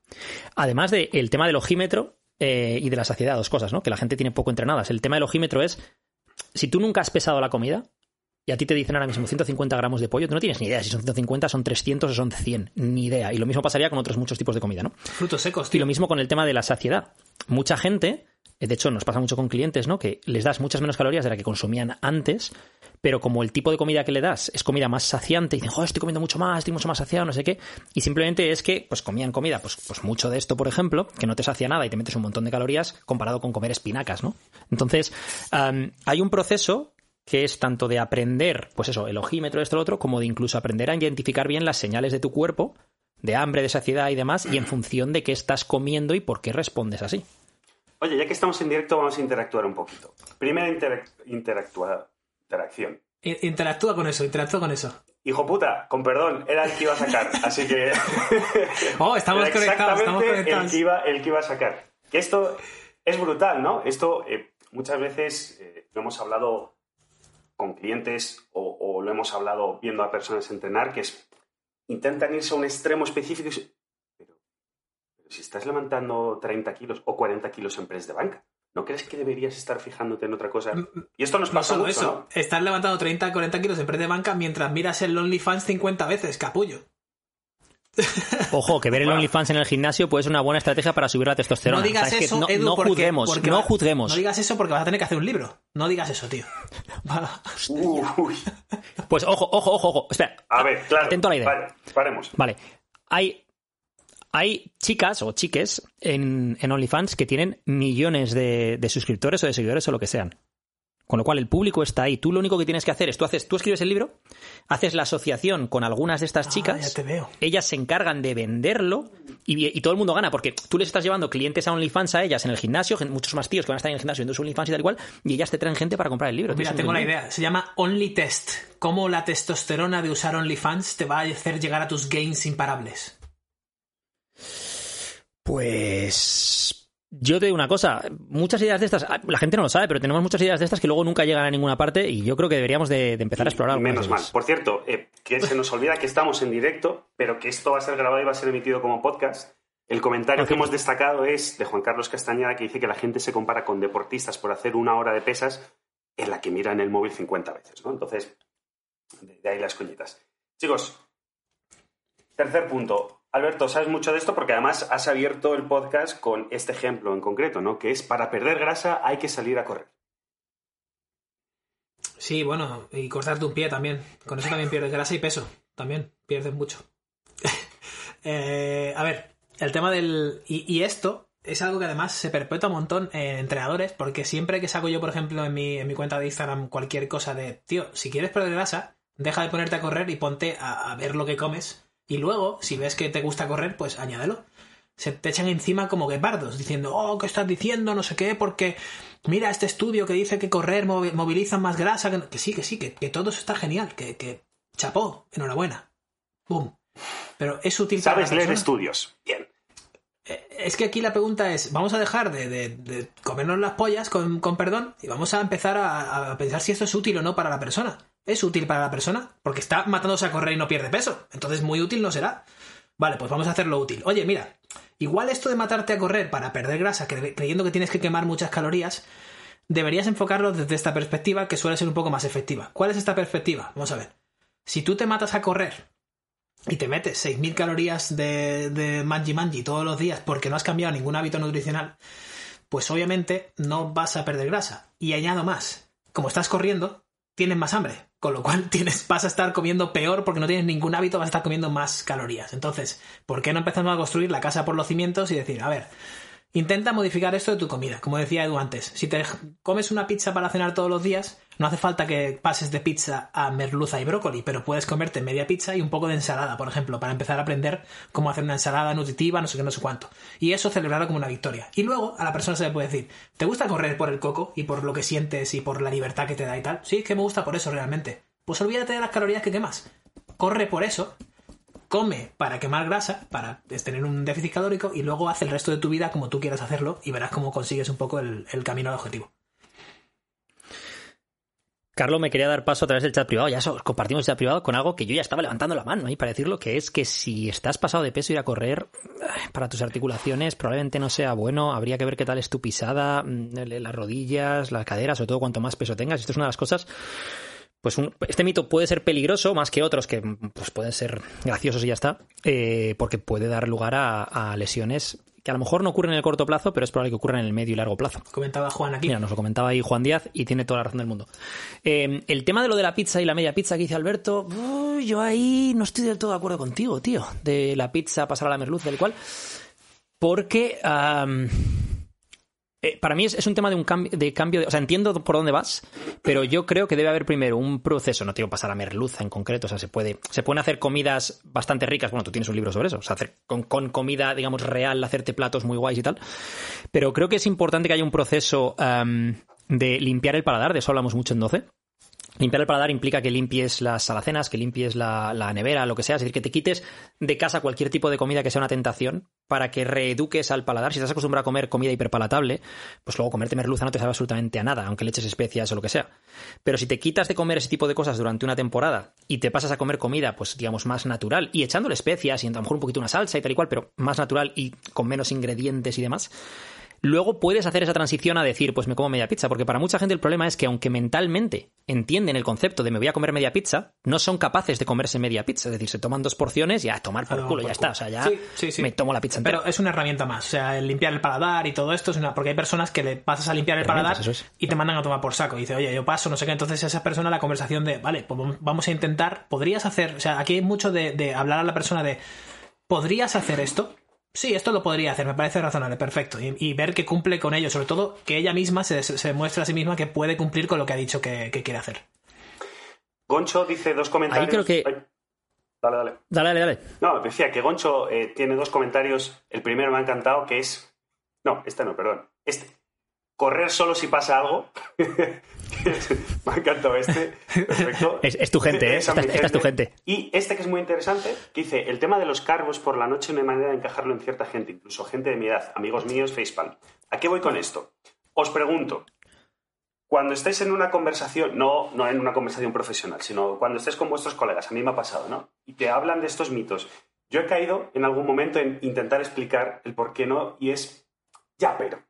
Además del tema del ojímetro eh, y de la saciedad, dos cosas, ¿no? Que la gente tiene poco entrenadas. El tema del ojímetro es, si tú nunca has pesado la comida y a ti te dicen ahora mismo 150 gramos de pollo, tú no tienes ni idea si son 150, son 300 o son 100. Ni idea. Y lo mismo pasaría con otros muchos tipos de comida, ¿no? Frutos secos, Y tío. lo mismo con el tema de la saciedad. Mucha gente, eh, de hecho nos pasa mucho con clientes, ¿no? Que les das muchas menos calorías de la que consumían antes, pero como el tipo de comida que le das es comida más saciante, y dicen, joder, estoy comiendo mucho más, estoy mucho más saciado, no sé qué, y simplemente es que, pues comían comida, pues, pues mucho de esto, por ejemplo, que no te sacia nada y te metes un montón de calorías comparado con comer espinacas, ¿no? Entonces, hay un proceso que es tanto de aprender, pues eso, el ojímetro, esto, lo otro, como de incluso aprender a identificar bien las señales de tu cuerpo, de hambre, de saciedad y demás, y en función de qué estás comiendo y por qué respondes así. Oye, ya que estamos en directo, vamos a interactuar un poquito. Primera interac- interactua- interacción. Interactúa con eso, interactúa con eso. Hijo puta, con perdón, era el que iba a sacar, [LAUGHS] así que... [LAUGHS] Oh, estamos Era conectados, estamos exactamente conectados. El que, iba, el que iba a sacar. Que esto es brutal, ¿no? Esto eh, muchas veces eh, lo hemos hablado con clientes o, o lo hemos hablado viendo a personas entrenar, que es intentan irse a un extremo específico. y Pero, pero si estás levantando 30 kilos o 40 kilos en press de banca, ¿no crees que deberías estar fijándote en otra cosa? Y esto nos No pasa solo mucho, eso, ¿no? estás levantando 30, 40 kilos en press de banca mientras miras el OnlyFans 50 veces, capullo. Ojo, que ver el OnlyFans en el gimnasio puede ser una buena estrategia para subir la testosterona. No digas O sea, es que eso, no, Edu, no porque- juzguemos, porque no va- juzguemos. No digas eso porque vas a tener que hacer un libro. No digas eso, tío. Uy. Pues ojo, ojo, ojo, ojo. Espera. A ver, claro. Atento a la idea. Vale, paremos. Vale. Hay, hay chicas o chiques en, en OnlyFans que tienen millones de, de suscriptores o de seguidores o lo que sean. Con lo cual el público está ahí. Tú lo único que tienes que hacer es, tú, haces, tú escribes el libro, haces la asociación con algunas de estas Ah, chicas, ya te veo. ellas se encargan de venderlo y, y todo el mundo gana porque tú les estás llevando clientes a OnlyFans a ellas en el gimnasio, muchos más tíos que van a estar en el gimnasio viendo su OnlyFans y tal cual, y ellas te traen gente para comprar el libro. Mira, tengo la win-win. idea. Se llama Only Test. Cómo la testosterona de usar OnlyFans te va a hacer llegar a tus gains imparables. Pues Yo te digo una cosa, muchas ideas de estas, ah, la gente no lo sabe, pero tenemos muchas ideas de estas que luego nunca llegan a ninguna parte y yo creo que deberíamos de, de empezar a explorar. Menos mal. Por cierto, eh, que se nos olvida que estamos en directo, pero que esto va a ser grabado y va a ser emitido como podcast. El comentario que hemos destacado es de Juan Carlos Castañeda, que dice que la gente se compara con deportistas por hacer una hora de pesas en la que miran el móvil 50 veces, ¿no? Entonces, de de ahí las coñitas. Chicos, tercer punto. Alberto, sabes mucho de esto porque además has abierto el podcast con este ejemplo en concreto, ¿no? Que es para perder grasa hay que salir a correr. Sí, bueno, y cortarte un pie también. Con eso también pierdes grasa y peso. También pierdes mucho. [LAUGHS] Eh, a ver, el tema del. Y, esto es algo que además se perpetúa un montón en entrenadores, porque siempre que saco yo, por ejemplo, en mi, en mi cuenta de Instagram cualquier cosa de, tío, si quieres perder grasa, deja de ponerte a correr y ponte a ver lo que comes. Y luego, si ves que te gusta correr, pues añádelo. Se te echan encima como guepardos, diciendo, oh, ¿qué estás diciendo? No sé qué, porque mira este estudio que dice que correr movi- moviliza más grasa. Que, que sí, que sí, que, que todo eso está genial, que, que chapó, enhorabuena. Boom. Pero es útil para ¿Sabes leer persona? estudios? Bien. Eh, Es que aquí la pregunta es, vamos a dejar de, de- de comernos las pollas, con, con perdón, y vamos a empezar a, a pensar si esto es útil o no para la persona. ¿Es útil para la persona? Porque está matándose a correr y no pierde peso. Entonces muy útil no será. Vale, pues vamos a hacerlo útil. Oye, mira, igual esto de matarte a correr para perder grasa, cre- creyendo que tienes que quemar muchas calorías, deberías enfocarlo desde esta perspectiva que suele ser un poco más efectiva. ¿Cuál es esta perspectiva? Vamos a ver. Si tú te matas a correr y te metes 6.000 calorías de, de manji manji todos los días porque no has cambiado ningún hábito nutricional, pues obviamente no vas a perder grasa. Y añado más, como estás corriendo, tienes más hambre, con lo cual [LAUGHS] tienes, vas a estar comiendo peor porque no tienes ningún hábito, vas a estar comiendo más calorías. Entonces, ¿por qué no empezamos a construir la casa por los cimientos y decir, a ver, Intenta modificar esto de tu comida, como decía Edu antes. Si te comes una pizza para cenar todos los días, no hace falta que pases de pizza a merluza y brócoli, pero puedes comerte media pizza y un poco de ensalada, por ejemplo, para empezar a aprender cómo hacer una ensalada nutritiva, no sé qué, no sé cuánto. Y eso celebrarlo como una victoria. Y luego a la persona se le puede decir, ¿te gusta correr por el coco y por lo que sientes y por la libertad que te da y tal? Sí, es que me gusta por eso realmente. Pues olvídate de las calorías que quemas. Corre por eso come para quemar grasa, para tener un déficit calórico y luego haz el resto de tu vida como tú quieras hacerlo y verás cómo consigues un poco el, el camino al objetivo. Carlos me quería dar paso a través del chat privado. Ya compartimos el chat privado con algo que yo ya estaba levantando la mano ahí para decirlo, que es que si estás pasado de peso ir a correr eh, para tus articulaciones probablemente no sea bueno. Habría que ver qué tal es tu pisada, mm, las rodillas, las caderas, sobre todo cuanto más peso tengas. Esto es una de las cosas pues un- este mito puede ser peligroso más que otros que pues pueden ser graciosos y ya está, eh, porque puede dar lugar a lesiones que a lo mejor no ocurren en el corto plazo, pero es probable que ocurran en el medio y largo plazo. Comentaba Juan aquí. Mira, nos lo comentaba ahí Juan Díaz y tiene toda la razón del mundo. Eh, el tema de lo de la pizza y la media pizza que dice Alberto, yo ahí no estoy del todo de acuerdo contigo, tío. De la pizza pasar a la merluza, del cual. Porque eh, para mí es, un tema de un cambio, de cambio, de- o sea, entiendo por dónde vas, pero yo creo que debe haber primero un proceso, no te digo pasar a merluza en concreto, o sea, se puede, se pueden hacer comidas bastante ricas, bueno, tú tienes un libro sobre eso, o sea, hacer con, con comida, digamos, real, hacerte platos muy guays y tal, pero creo que es importante que haya un proceso de limpiar el paladar, de eso hablamos mucho en 12. Limpiar el paladar implica que limpies las alacenas, que limpies la, la nevera, lo que sea, es decir, que te quites de casa cualquier tipo de comida que sea una tentación para que reeduques al paladar. Si estás acostumbrado a comer comida hiperpalatable, pues luego comerte merluza no te sabe absolutamente a nada, aunque le eches especias o lo que sea. Pero si te quitas de comer ese tipo de cosas durante una temporada y te pasas a comer comida, pues digamos, más natural y echándole especias y a lo mejor un poquito una salsa y tal y cual, pero más natural y con menos ingredientes y demás, luego puedes hacer esa transición a decir, pues me como media pizza, porque para mucha gente el problema es que aunque mentalmente entienden el concepto de me voy a comer media pizza, no son capaces de comerse media pizza, es decir, se toman dos porciones y a tomar por A tomar culo, por ya culo. está, o sea, ya Sí, sí, sí. me tomo la pizza entera. Pero es una herramienta más. O sea, el limpiar el paladar y todo esto es una. Porque hay personas que le pasas a limpiar el paladar es. y te mandan a tomar por saco. Y dice, oye, yo paso, no sé qué. Entonces, esa persona, la conversación de, vale, pues vamos- vamos a intentar. ¿Podrías hacer.? O sea, aquí hay mucho de, de hablar a la persona de. ¿Podrías hacer esto? Sí, esto lo podría hacer, me parece razonable, perfecto. Y, y ver que cumple con ello, sobre todo que ella misma se, se muestre a sí misma que puede cumplir con lo que ha dicho que, que quiere hacer. Goncho dice dos comentarios. Ahí creo que- Ay, Dale, dale. Dale, dale, dale. No, decía que Goncho eh, tiene dos comentarios. El primero me ha encantado, que es. No, este no, perdón. Este. Correr solo si pasa algo. [LAUGHS] Me ha encantado este. Perfecto. [LAUGHS] Es, es tu gente, ¿eh? Esta, esta es tu gente. Y este que es muy interesante, que dice, el tema de los cargos por la noche no hay manera de encajarlo en cierta gente, incluso gente de mi edad, amigos míos, Facepalm. ¿A qué voy con esto? Os pregunto, cuando estáis en una conversación, no, no en una conversación profesional, sino cuando estés con vuestros colegas, a mí me ha pasado, ¿no? Y te hablan de estos mitos. Yo he caído en algún momento en intentar explicar el por qué no, y es ya, pero.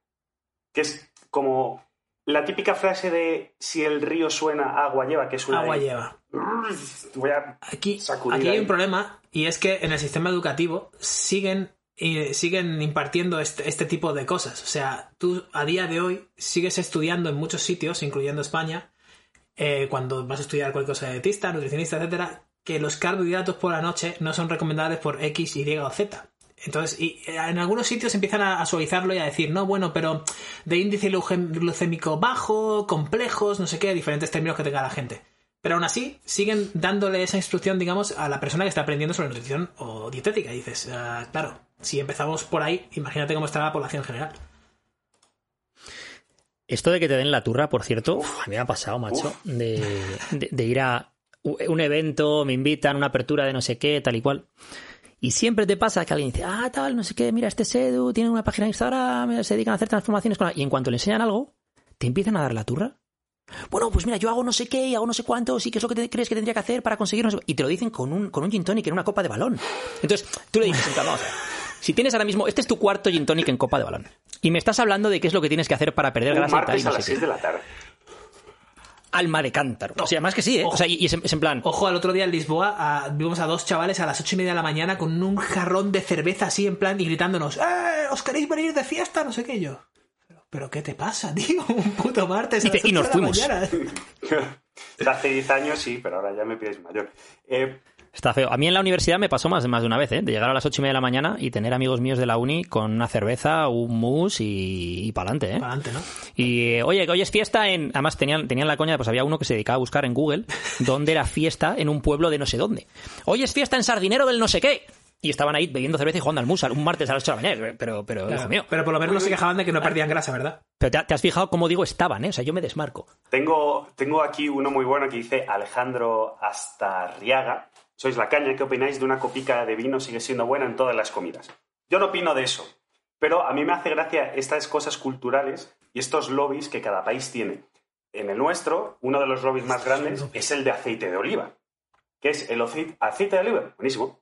Que es como la típica frase de si el río suena, agua lleva, que es una. Agua de- lleva. [LAUGHS] Voy a Aquí, aquí hay ahí. un problema y es que en el sistema educativo siguen, eh, siguen impartiendo este, este tipo de cosas. O sea, tú a día de hoy sigues estudiando en muchos sitios, incluyendo España, eh, cuando vas a estudiar cualquier cosa de dietista, nutricionista, etcétera, que los carbohidratos por la noche no son recomendables por X, Y o Z. Entonces, y eh, en algunos sitios empiezan a, a suavizarlo y a decir, no, bueno, pero de índice glucémico bajo, complejos, no sé qué, diferentes términos que tenga la gente. Pero aún así, siguen dándole esa instrucción, digamos, a la persona que está aprendiendo sobre nutrición o dietética. Y dices, ah, claro, si empezamos por ahí, imagínate cómo está la población en general. Esto de que te den la turra, por cierto, a mí me ha pasado, macho, de, [LAUGHS] de- de ir a un evento, me invitan, una apertura de no sé qué, tal y cual. Y siempre te pasa que alguien dice, ah, tal, no sé qué, mira, este Sedu tiene una página de Instagram, se dedican a hacer transformaciones con la-". Y en cuanto le enseñan algo, te empiezan a dar la turra. Bueno, pues mira, yo hago no sé qué y hago no sé cuántos y qué es lo que te- crees que tendría que hacer para conseguir no sé cu-". Y te lo dicen con un, con un gin tonic en una copa de balón. Entonces, tú le dices, vamos a ver, si tienes ahora mismo, este es tu cuarto gin tonic en copa de balón. Y me estás hablando de qué es lo que tienes que hacer para perder un grasa y tal, y no a las qué. 6 de la tarde. Alma de cántaro. O sea, más que sí, ¿eh? O sea, y, y es, en- es en plan... Ojo, al otro día en Lisboa a- vimos a dos chavales a las ocho y media de la mañana con un jarrón de cerveza así en plan y gritándonos, ¡Eh! ¿Os queréis venir de fiesta? No sé qué yo. ¿Pero, ¿pero qué te pasa, [LAUGHS] tío? Un puto martes. a Dice, las "Y nos la fuimos". mañana". [LAUGHS] [LAUGHS] Hace 10 años sí, pero ahora ya me pides mayor. Eh, Está feo. A mí en la universidad me pasó más, más de una vez, ¿eh? De llegar a las ocho y media de la mañana y tener amigos míos de la uni con una cerveza, un mousse y, y pa'lante, ¿eh? Para adelante, ¿no? Y, eh, oye, que hoy es fiesta en... Además tenían, tenían la coña, pues había uno que se dedicaba a buscar en Google [LAUGHS] dónde era fiesta en un pueblo de no sé dónde. Hoy es fiesta en Sardinero del no sé qué. Y estaban ahí bebiendo cerveza y jugando al musa un martes a las 8 de la mañana. Pero, pero, Claro. hijo mío. Pero por lo menos no se quejaban de que no perdían grasa, ¿verdad? Pero te, te has fijado cómo digo estaban, ¿eh? O sea, yo me desmarco. tengo, tengo aquí uno muy bueno que dice Alejandro Astarriaga. Sois la caña, ¿qué opináis de una copica de vino sigue siendo buena en todas las comidas? Yo no opino de eso, pero a mí me hace gracia estas cosas culturales y estos lobbies que cada país tiene. En el nuestro, uno de los lobbies más grandes es el de aceite de oliva, que es el aceite, de oliva, buenísimo,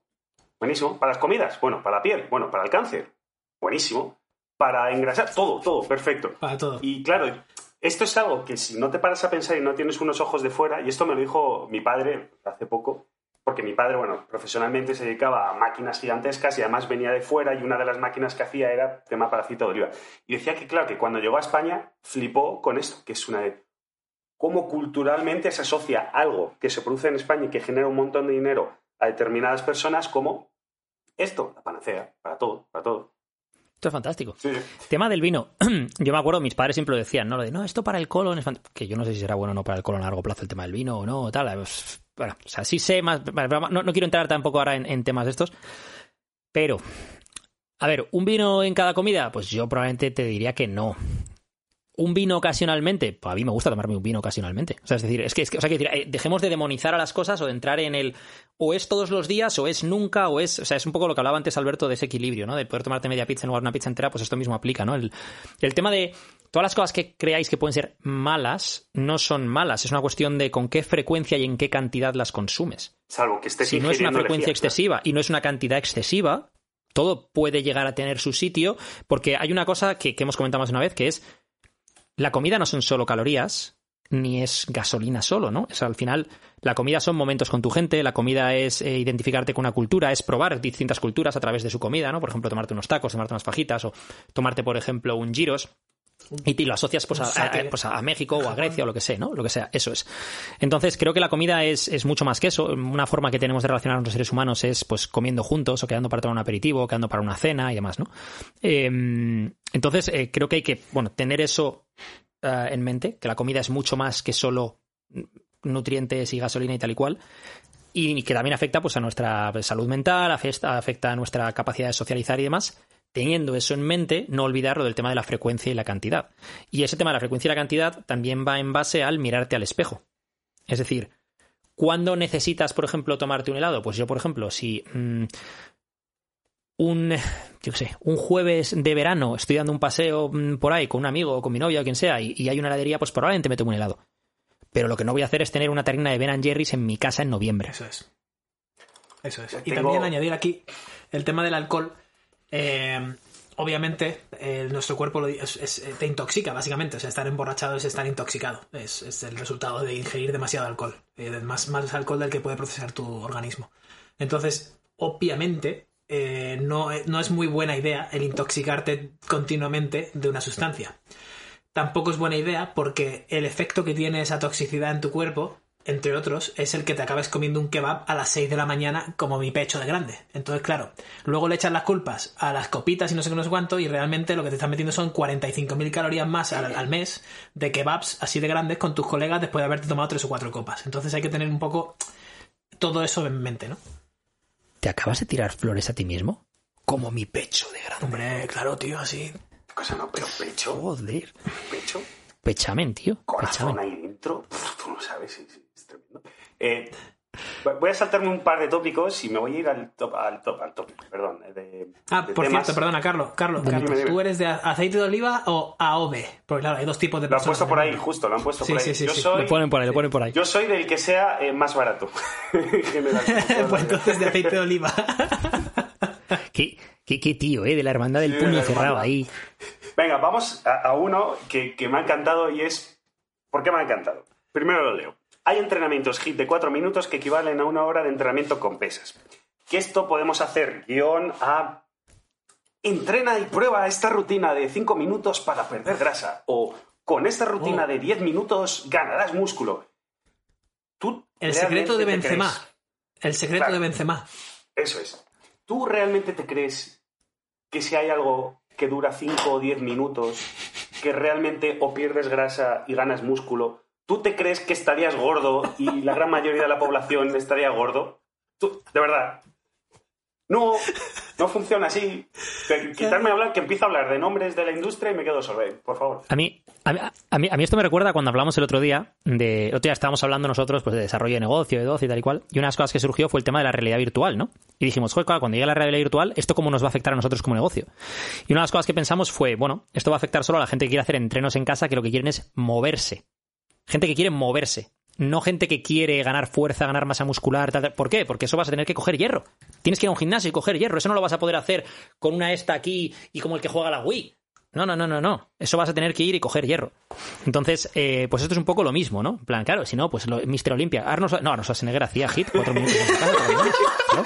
buenísimo. Para las comidas, bueno, para la piel, bueno, para el cáncer, buenísimo. Para engrasar, todo, todo, perfecto. Para todo. Y claro, esto es algo que si no te paras a pensar y no tienes unos ojos de fuera, y esto me lo dijo mi padre hace poco, porque mi padre, bueno, profesionalmente se dedicaba a máquinas gigantescas y además venía de fuera y una de las máquinas que hacía era tema para aceite de oliva. Y decía que, claro, que cuando llegó a España flipó con esto, que es una de cómo culturalmente se asocia algo que se produce en España y que genera un montón de dinero a determinadas personas como esto, la panacea, para todo, para todo. Esto es fantástico. Sí. Tema del vino. [CLEARS THROAT] Yo me acuerdo, mis padres siempre lo decían, ¿no? Lo de, no, esto para el colon es fant-". Que yo no sé si será bueno o no para el colon a largo plazo el tema del vino o no, o tal. Pues, bueno, o sea, sí sé más. No, no quiero entrar tampoco ahora en, en temas de estos. Pero, a ver, ¿un vino en cada comida? Pues yo probablemente te diría que no. ¿Un vino ocasionalmente? Pues a mí me gusta tomarme un vino ocasionalmente. O sea, es decir, es que, es que- o sea, quiero decir, eh, dejemos de demonizar a las cosas o de entrar en el o es todos los días o es nunca o es. O sea, es un poco lo que hablaba antes Alberto de ese equilibrio, ¿no? De poder tomarte media pizza en lugar de una pizza entera, pues esto mismo aplica, ¿no? El, el tema de todas las cosas que creáis que pueden ser malas no son malas. Es una cuestión de con qué frecuencia y en qué cantidad las consumes Salvo que estés si no es una frecuencia claro. excesiva y no es una cantidad excesiva, todo puede llegar a tener su sitio, porque hay una cosa que, que hemos comentado más de una vez, que es la comida no son solo calorías, ni es gasolina solo, ¿no? O al final, la comida son momentos con tu gente, la comida es eh, identificarte con una cultura, es probar distintas culturas a través de su comida, ¿no? Por ejemplo, tomarte unos tacos, tomarte unas fajitas, o tomarte, por ejemplo, un gyros. Y te lo asocias pues, a, pues, a México o a Grecia o lo que sea, ¿no? Lo que sea, eso es. Entonces, creo que la comida es, es mucho más que eso. Una forma que tenemos de relacionarnos los seres humanos es pues comiendo juntos o quedando para tomar un aperitivo, o quedando para una cena y demás, ¿no? Eh, entonces, eh, creo que hay que, bueno, tener eso eh, en mente, que la comida es mucho más que solo nutrientes y gasolina y tal y cual. Y que también afecta pues, a nuestra salud mental, afecta, afecta a nuestra capacidad de socializar y demás. Teniendo eso en mente, no olvidar lo del tema de la frecuencia y la cantidad. Y ese tema de la frecuencia y la cantidad también va en base al mirarte al espejo. Es decir, ¿cuándo necesitas, por ejemplo, tomarte un helado? Pues yo, por ejemplo, si mm, un, yo qué sé, un jueves de verano estoy dando un paseo mm, por ahí con un amigo o con mi novia o quien sea y, y hay una heladería, pues probablemente me tomo un helado. Pero lo que no voy a hacer es tener una terrina de Ben Jerry's en mi casa en noviembre. Eso es. Eso es. Yo Y tengo- también añadir aquí el tema del alcohol. Eh, obviamente, eh, nuestro cuerpo es- es- te intoxica, básicamente. O sea, estar emborrachado es estar intoxicado. Es, es el resultado de ingerir demasiado alcohol. Eh, más, más alcohol del que puede procesar tu organismo. Entonces, obviamente, eh, no, no es muy buena idea el intoxicarte continuamente de una sustancia. Tampoco es buena idea porque el efecto que tiene esa toxicidad en tu cuerpo, entre otros, es el que te acabes comiendo un kebab a las 6 de la mañana como mi pecho de grande. Entonces, claro, luego le echas las culpas a las copitas y no sé qué no sé cuánto y realmente lo que te están metiendo son 45.000 calorías más al, al mes de kebabs así de grandes con tus colegas después de haberte tomado tres o cuatro copas. Entonces hay que tener un poco todo eso en mente, ¿no? ¿Te acabas de tirar flores a ti mismo? Como mi pecho de grande. Hombre, claro, tío, así. Cosa no, pero pecho, Joder. pecho, Pechamen, tío. corazón Pechamen. ahí dentro. Tú no sabes, sí, sí, es tremendo. Eh, voy a saltarme un par de tópicos y me voy a ir al top, al top, al top, perdón. eh, De, Ah, de por temas. cierto, perdona, Carlos. Carlos, Carlos, dime. ¿tú eres de aceite de oliva o AOV? Porque claro, hay dos tipos de Lo han puesto por ahí, justo, lo han puesto Sí, por ahí. sí, sí, yo, sí. soy, Lo ponen por ahí, lo ponen por ahí. yo soy del que sea eh, más barato. [LAUGHS] general. [LAUGHS] pues entonces de aceite de oliva. [LAUGHS] ¿Qué, qué, qué tío, ¿eh? De la hermandad del Sí, puño de cerrado ahí. Venga, vamos a, a uno que, que me ha encantado y es... ¿Por qué me ha encantado? Primero lo leo. Hay entrenamientos HIIT de 4 minutos que equivalen a una hora de entrenamiento con pesas. Que esto podemos hacer guion a... Entrena y prueba esta rutina de 5 minutos para perder grasa. O con esta rutina Oh. de 10 minutos ganarás músculo. Tú El secreto de Benzema. El secreto Claro. de Benzema. Eso es. ¿Tú realmente te crees que si hay algo que dura 5 o 10 minutos, que realmente o pierdes grasa y ganas músculo, ¿tú te crees que estarías gordo y la gran mayoría de la población estaría gordo? ¿Tú, de verdad. No, no funciona así. Quitarme a hablar, que empiezo a hablar de nombres de la industria y me quedo solo. Eh, Por favor. A mí, a, mí, a, mí, esto me recuerda cuando hablamos el otro día de. Otro día estábamos hablando nosotros pues, de desarrollo de negocio, de doce y tal y cual. Y una de las cosas que surgió fue el tema de la realidad virtual, ¿no? Y dijimos, joder, cuando llegue la realidad virtual, ¿esto cómo nos va a afectar a nosotros como negocio? Y una de las cosas que pensamos fue, bueno, esto va a afectar solo a la gente que quiere hacer entrenos en casa, que lo que quieren es moverse. Gente que quiere moverse. No gente que quiere ganar fuerza, ganar masa muscular, tal, tal. ¿Por qué? Porque eso vas a tener que coger hierro. Tienes que ir a un gimnasio y coger hierro. Eso no lo vas a poder hacer con una esta aquí y como el que juega la Wii. No, no, no, no, no. Eso vas a tener que ir y coger hierro. Entonces, eh, pues esto es un poco lo mismo, ¿no? En plan, claro, si no, pues lo, Mr. Olympia. Arnold, no, Arnold Schwarzenegger hacía hit cuatro minutos. ¿no?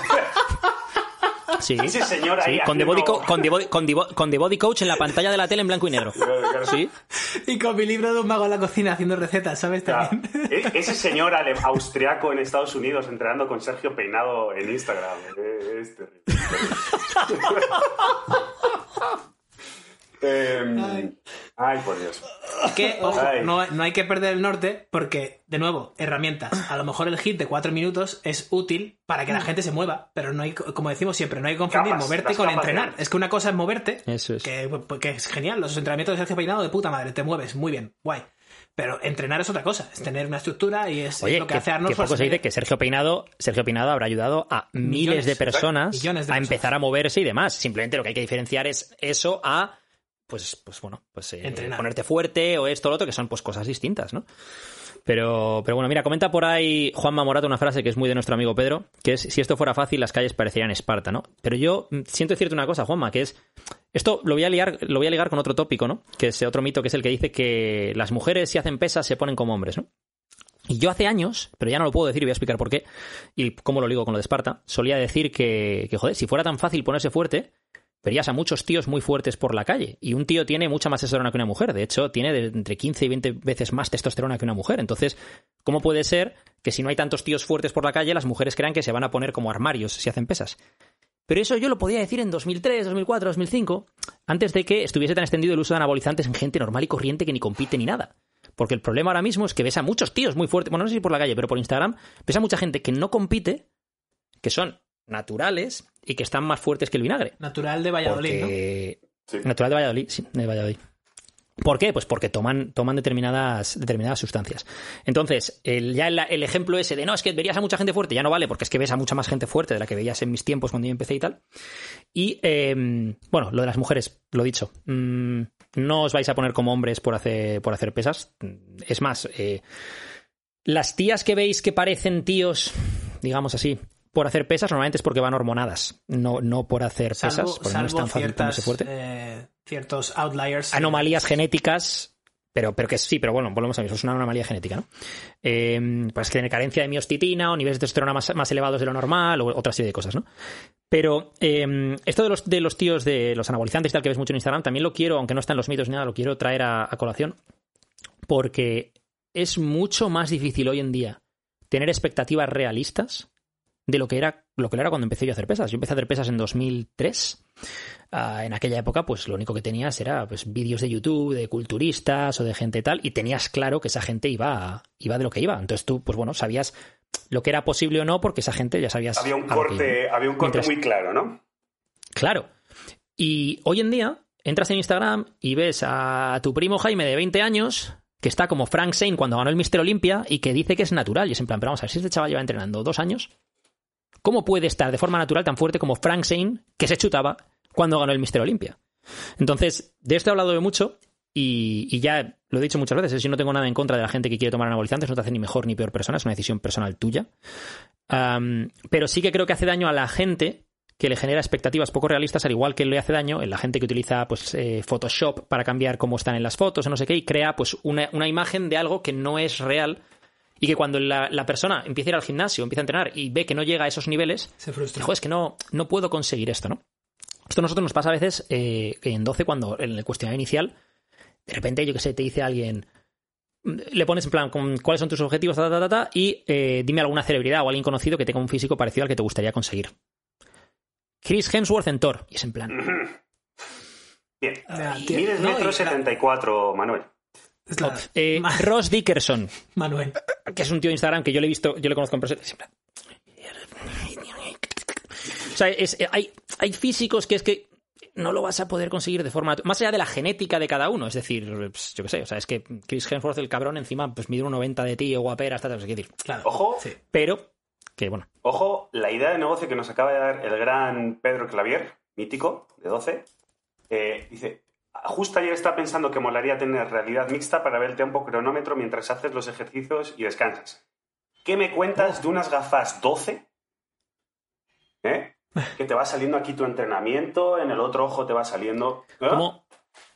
Sí. Ese señor ahí Sí, con, The Body haciendo- Co- con, The Body- con The Bo- con The Body Coach en la pantalla de la tele en blanco y negro. [LAUGHS] Sí. Y con mi libro de un mago en la cocina haciendo recetas, ¿sabes? También. E- Ese [LAUGHS] señor austriaco en Estados Unidos entrenando con Sergio Peinado en Instagram. Eh, Es terrible. [LAUGHS] Em, ay, por Dios. Que, ojo, no, no hay que perder el norte porque, de nuevo, herramientas. A lo mejor el hit de cuatro minutos es útil para que la gente se mueva, pero no hay, como decimos siempre, no hay que confundir Capas, moverte con de entrenar. Es que una cosa es moverte, Eso es. que, que es genial. Los entrenamientos de Sergio Peinado de puta madre, te mueves, muy bien, guay. Pero entrenar es otra cosa, es tener una estructura y es, es Oye, lo que, que, hace Arnold que poco se dice que Sergio Peinado, Sergio Peinado habrá ayudado a miles Millones, de personas millones de a empezar a moverse y demás. Simplemente lo que hay que diferenciar es eso a pues, pues bueno, pues eh, Entrenar. ponerte fuerte o esto o lo otro, que son pues cosas distintas, ¿no? Pero, pero bueno, mira, comenta por ahí Juanma Morato una frase que es muy de nuestro amigo Pedro, que es, si esto fuera fácil, las calles parecerían Esparta, ¿no? Pero yo mm, siento decirte una cosa, Juanma, que es, esto lo voy a liar, lo voy a ligar con otro tópico, ¿no? Que es otro mito, que es el que dice que las mujeres si hacen pesas se ponen como hombres, ¿no? Y yo hace años, pero ya no lo puedo decir y voy a explicar por qué, y cómo lo ligo con lo de Esparta, solía decir que, que joder, si fuera tan fácil ponerse fuerte, verías a muchos tíos muy fuertes por la calle. Y un tío tiene mucha más testosterona que una mujer. De hecho, tiene entre 15 y 20 veces más testosterona que una mujer. Entonces, ¿cómo puede ser que si no hay tantos tíos fuertes por la calle, las mujeres crean que se van a poner como armarios si hacen pesas? Pero eso yo lo podía decir en 2003, 2004, 2005, antes de que estuviese tan extendido el uso de anabolizantes en gente normal y corriente que ni compite ni nada. Porque el problema ahora mismo es que ves a muchos tíos muy fuertes, bueno, no sé si por la calle, pero por Instagram, ves a mucha gente que no compite, que son naturales y que están más fuertes que el vinagre. Natural de Valladolid, ¿no? Sí. Natural de Valladolid, sí, de Valladolid. ¿Por qué? Pues porque toman, toman determinadas, determinadas sustancias. Entonces, el, ya el, el ejemplo ese de no, es que verías a mucha gente fuerte, ya no vale, porque es que ves a mucha más gente fuerte de la que veías en mis tiempos cuando yo empecé y tal. Y, eh, bueno, lo de las mujeres, lo dicho. mm, no os vais a poner como hombres por hacer, por hacer pesas. Es más, eh, las tías que veis que parecen tíos, digamos así, por hacer pesas, normalmente es porque van hormonadas, no, no por hacer pesas, porque no es tan fácil ciertas, fuerte. eh, ciertos outliers. Anomalías genéticas, pero, pero que sí, pero bueno, volvemos a eso, es una anomalía genética, ¿no? Eh, pues que tener carencia de miostitina o niveles de testosterona más, más elevados de lo normal o otra serie de cosas, ¿no? Pero eh, esto de los, de los tíos de los anabolizantes y tal que ves mucho en Instagram, también lo quiero, aunque no está en los mitos ni nada, lo quiero traer a, a colación porque es mucho más difícil hoy en día tener expectativas realistas de lo que era lo que era cuando empecé yo a hacer pesas. Yo empecé a hacer pesas en 2003. Ah, en aquella época, pues lo único que tenías era pues, vídeos de YouTube de culturistas o de gente tal, y tenías claro que esa gente iba, iba de lo que iba. Entonces tú, pues bueno, sabías lo que era posible o no, porque esa gente ya sabías. Había un corte, había un corte Mientras- muy claro, ¿no? Claro. Y hoy en día entras en Instagram y ves a tu primo Jaime de 20 años que está como Frank Zane cuando ganó el Mister Olympia y que dice que es natural. Y es en plan, pero vamos a ver, si este chaval lleva entrenando dos años, ¿cómo puede estar de forma natural tan fuerte como Frank Zane que se chutaba cuando ganó el Mister Olympia? Entonces, de esto he hablado de mucho y, ya lo he dicho muchas veces, es yo no tengo nada en contra de la gente que quiere tomar anabolizantes, no te hace ni mejor ni peor persona, es una decisión personal tuya. Pero sí que creo que hace daño a la gente que le genera expectativas poco realistas, al igual que le hace daño en la gente que utiliza pues, eh, Photoshop para cambiar cómo están en las fotos o no sé qué, y crea pues, una imagen de algo que no es real y que cuando la, la persona empieza a ir al gimnasio, empieza a entrenar y ve que no llega a esos niveles, Se frustra. Joder, es que no, no puedo conseguir esto, ¿no? Esto a nosotros nos pasa a veces eh, en 12, cuando en el cuestionario inicial, de repente, yo que sé, te dice alguien, le pones en plan, con cuáles son tus objetivos, ta, ta, ta, ta, y eh, dime alguna celebridad o alguien conocido que tenga un físico parecido al que te gustaría conseguir. Chris Hemsworth en Thor. Y es en plan, [LAUGHS] Bien. Ya, Y tío, mides no, metro y la- 74, Manuel. Eh, Ma- Ross Dickerson, Manuel. que es un tío de Instagram que yo le he visto, yo le conozco en persona. O sea, es- eh, hay, hay físicos que es que no lo vas a poder conseguir de forma. Más allá de la genética de cada uno. Es decir, pues, yo qué sé, o sea, es que Chris Hemsworth, el cabrón, encima, pues mide un 90 de ti, guapera, hasta es decir. Claro. Ojo. Sí. Pero, que bueno. Ojo, la idea de negocio que nos acaba de dar el gran Pedro Clavier, mítico, de 12, eh, dice, justo ayer estaba pensando que molaría tener realidad mixta para ver el tiempo cronómetro mientras haces los ejercicios y descansas. ¿Qué me cuentas de unas gafas 12? ¿Eh? [LAUGHS] Que te va saliendo aquí tu entrenamiento, en el otro ojo te va saliendo... ¿eh? ¿Cómo,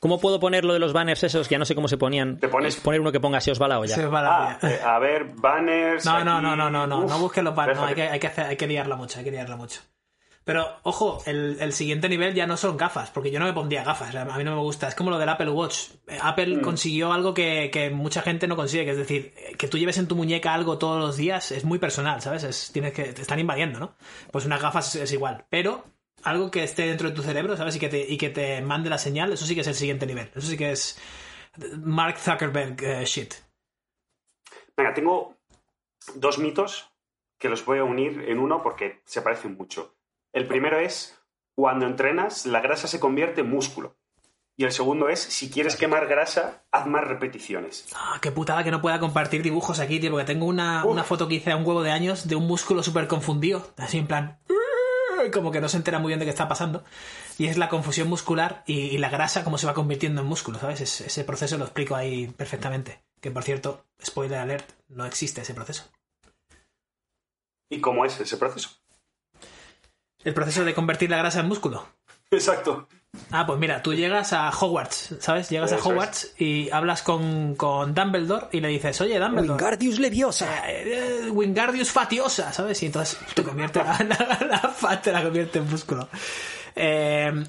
¿Cómo puedo poner lo de los banners esos? Que ya no sé cómo se ponían. Te pones- Es poner uno que ponga si os va la olla. Se va la Ah, olla. eh, a ver, banners... No, no, aquí. no, no, no, no, Uf, no busques los pares, no, hay que, hay, que hacer- hay que liarla mucho, hay que liarla mucho. Pero, ojo, el, el siguiente nivel ya no son gafas, porque yo no me pondría gafas, a mí no me gusta. Es como lo del Apple Watch. Eh, Apple Mm. consiguió algo que, que mucha gente no consigue, que es decir, eh, que tú lleves en tu muñeca algo todos los días es muy personal, ¿sabes? Es, tienes que, te están invadiendo, ¿no? Pues unas gafas es, es igual, pero algo que esté dentro de tu cerebro, ¿sabes? Y que, te, y que te mande la señal, eso sí que es el siguiente nivel. Eso sí que es Mark Zuckerberg eh, shit. Venga, tengo dos mitos que los voy a unir en uno porque se parecen mucho. El primero es, cuando entrenas, la grasa se convierte en músculo. Y el segundo es, si quieres quemar grasa, haz más repeticiones. Ah, qué putada que no pueda compartir dibujos aquí, tío, porque tengo una, una foto que hice a un huevo de años de un músculo súper confundido, así en plan, como que no se entera muy bien de qué está pasando. Y es la confusión muscular y, y la grasa cómo se va convirtiendo en músculo, ¿sabes? Es- ese proceso lo explico ahí perfectamente. Que por cierto, spoiler alert, no existe ese proceso. ¿Y cómo es ese proceso? El proceso de convertir la grasa en músculo. Exacto. Ah, pues mira, tú llegas a Hogwarts, ¿sabes? Llegas a es. Hogwarts y hablas con, con Dumbledore y le dices, oye, Dumbledore. Wingardius Leviosa. eh, Wingardius fatiosa, ¿sabes? Y entonces te convierte la, [LAUGHS] la, la fat te la convierte en músculo. Eh,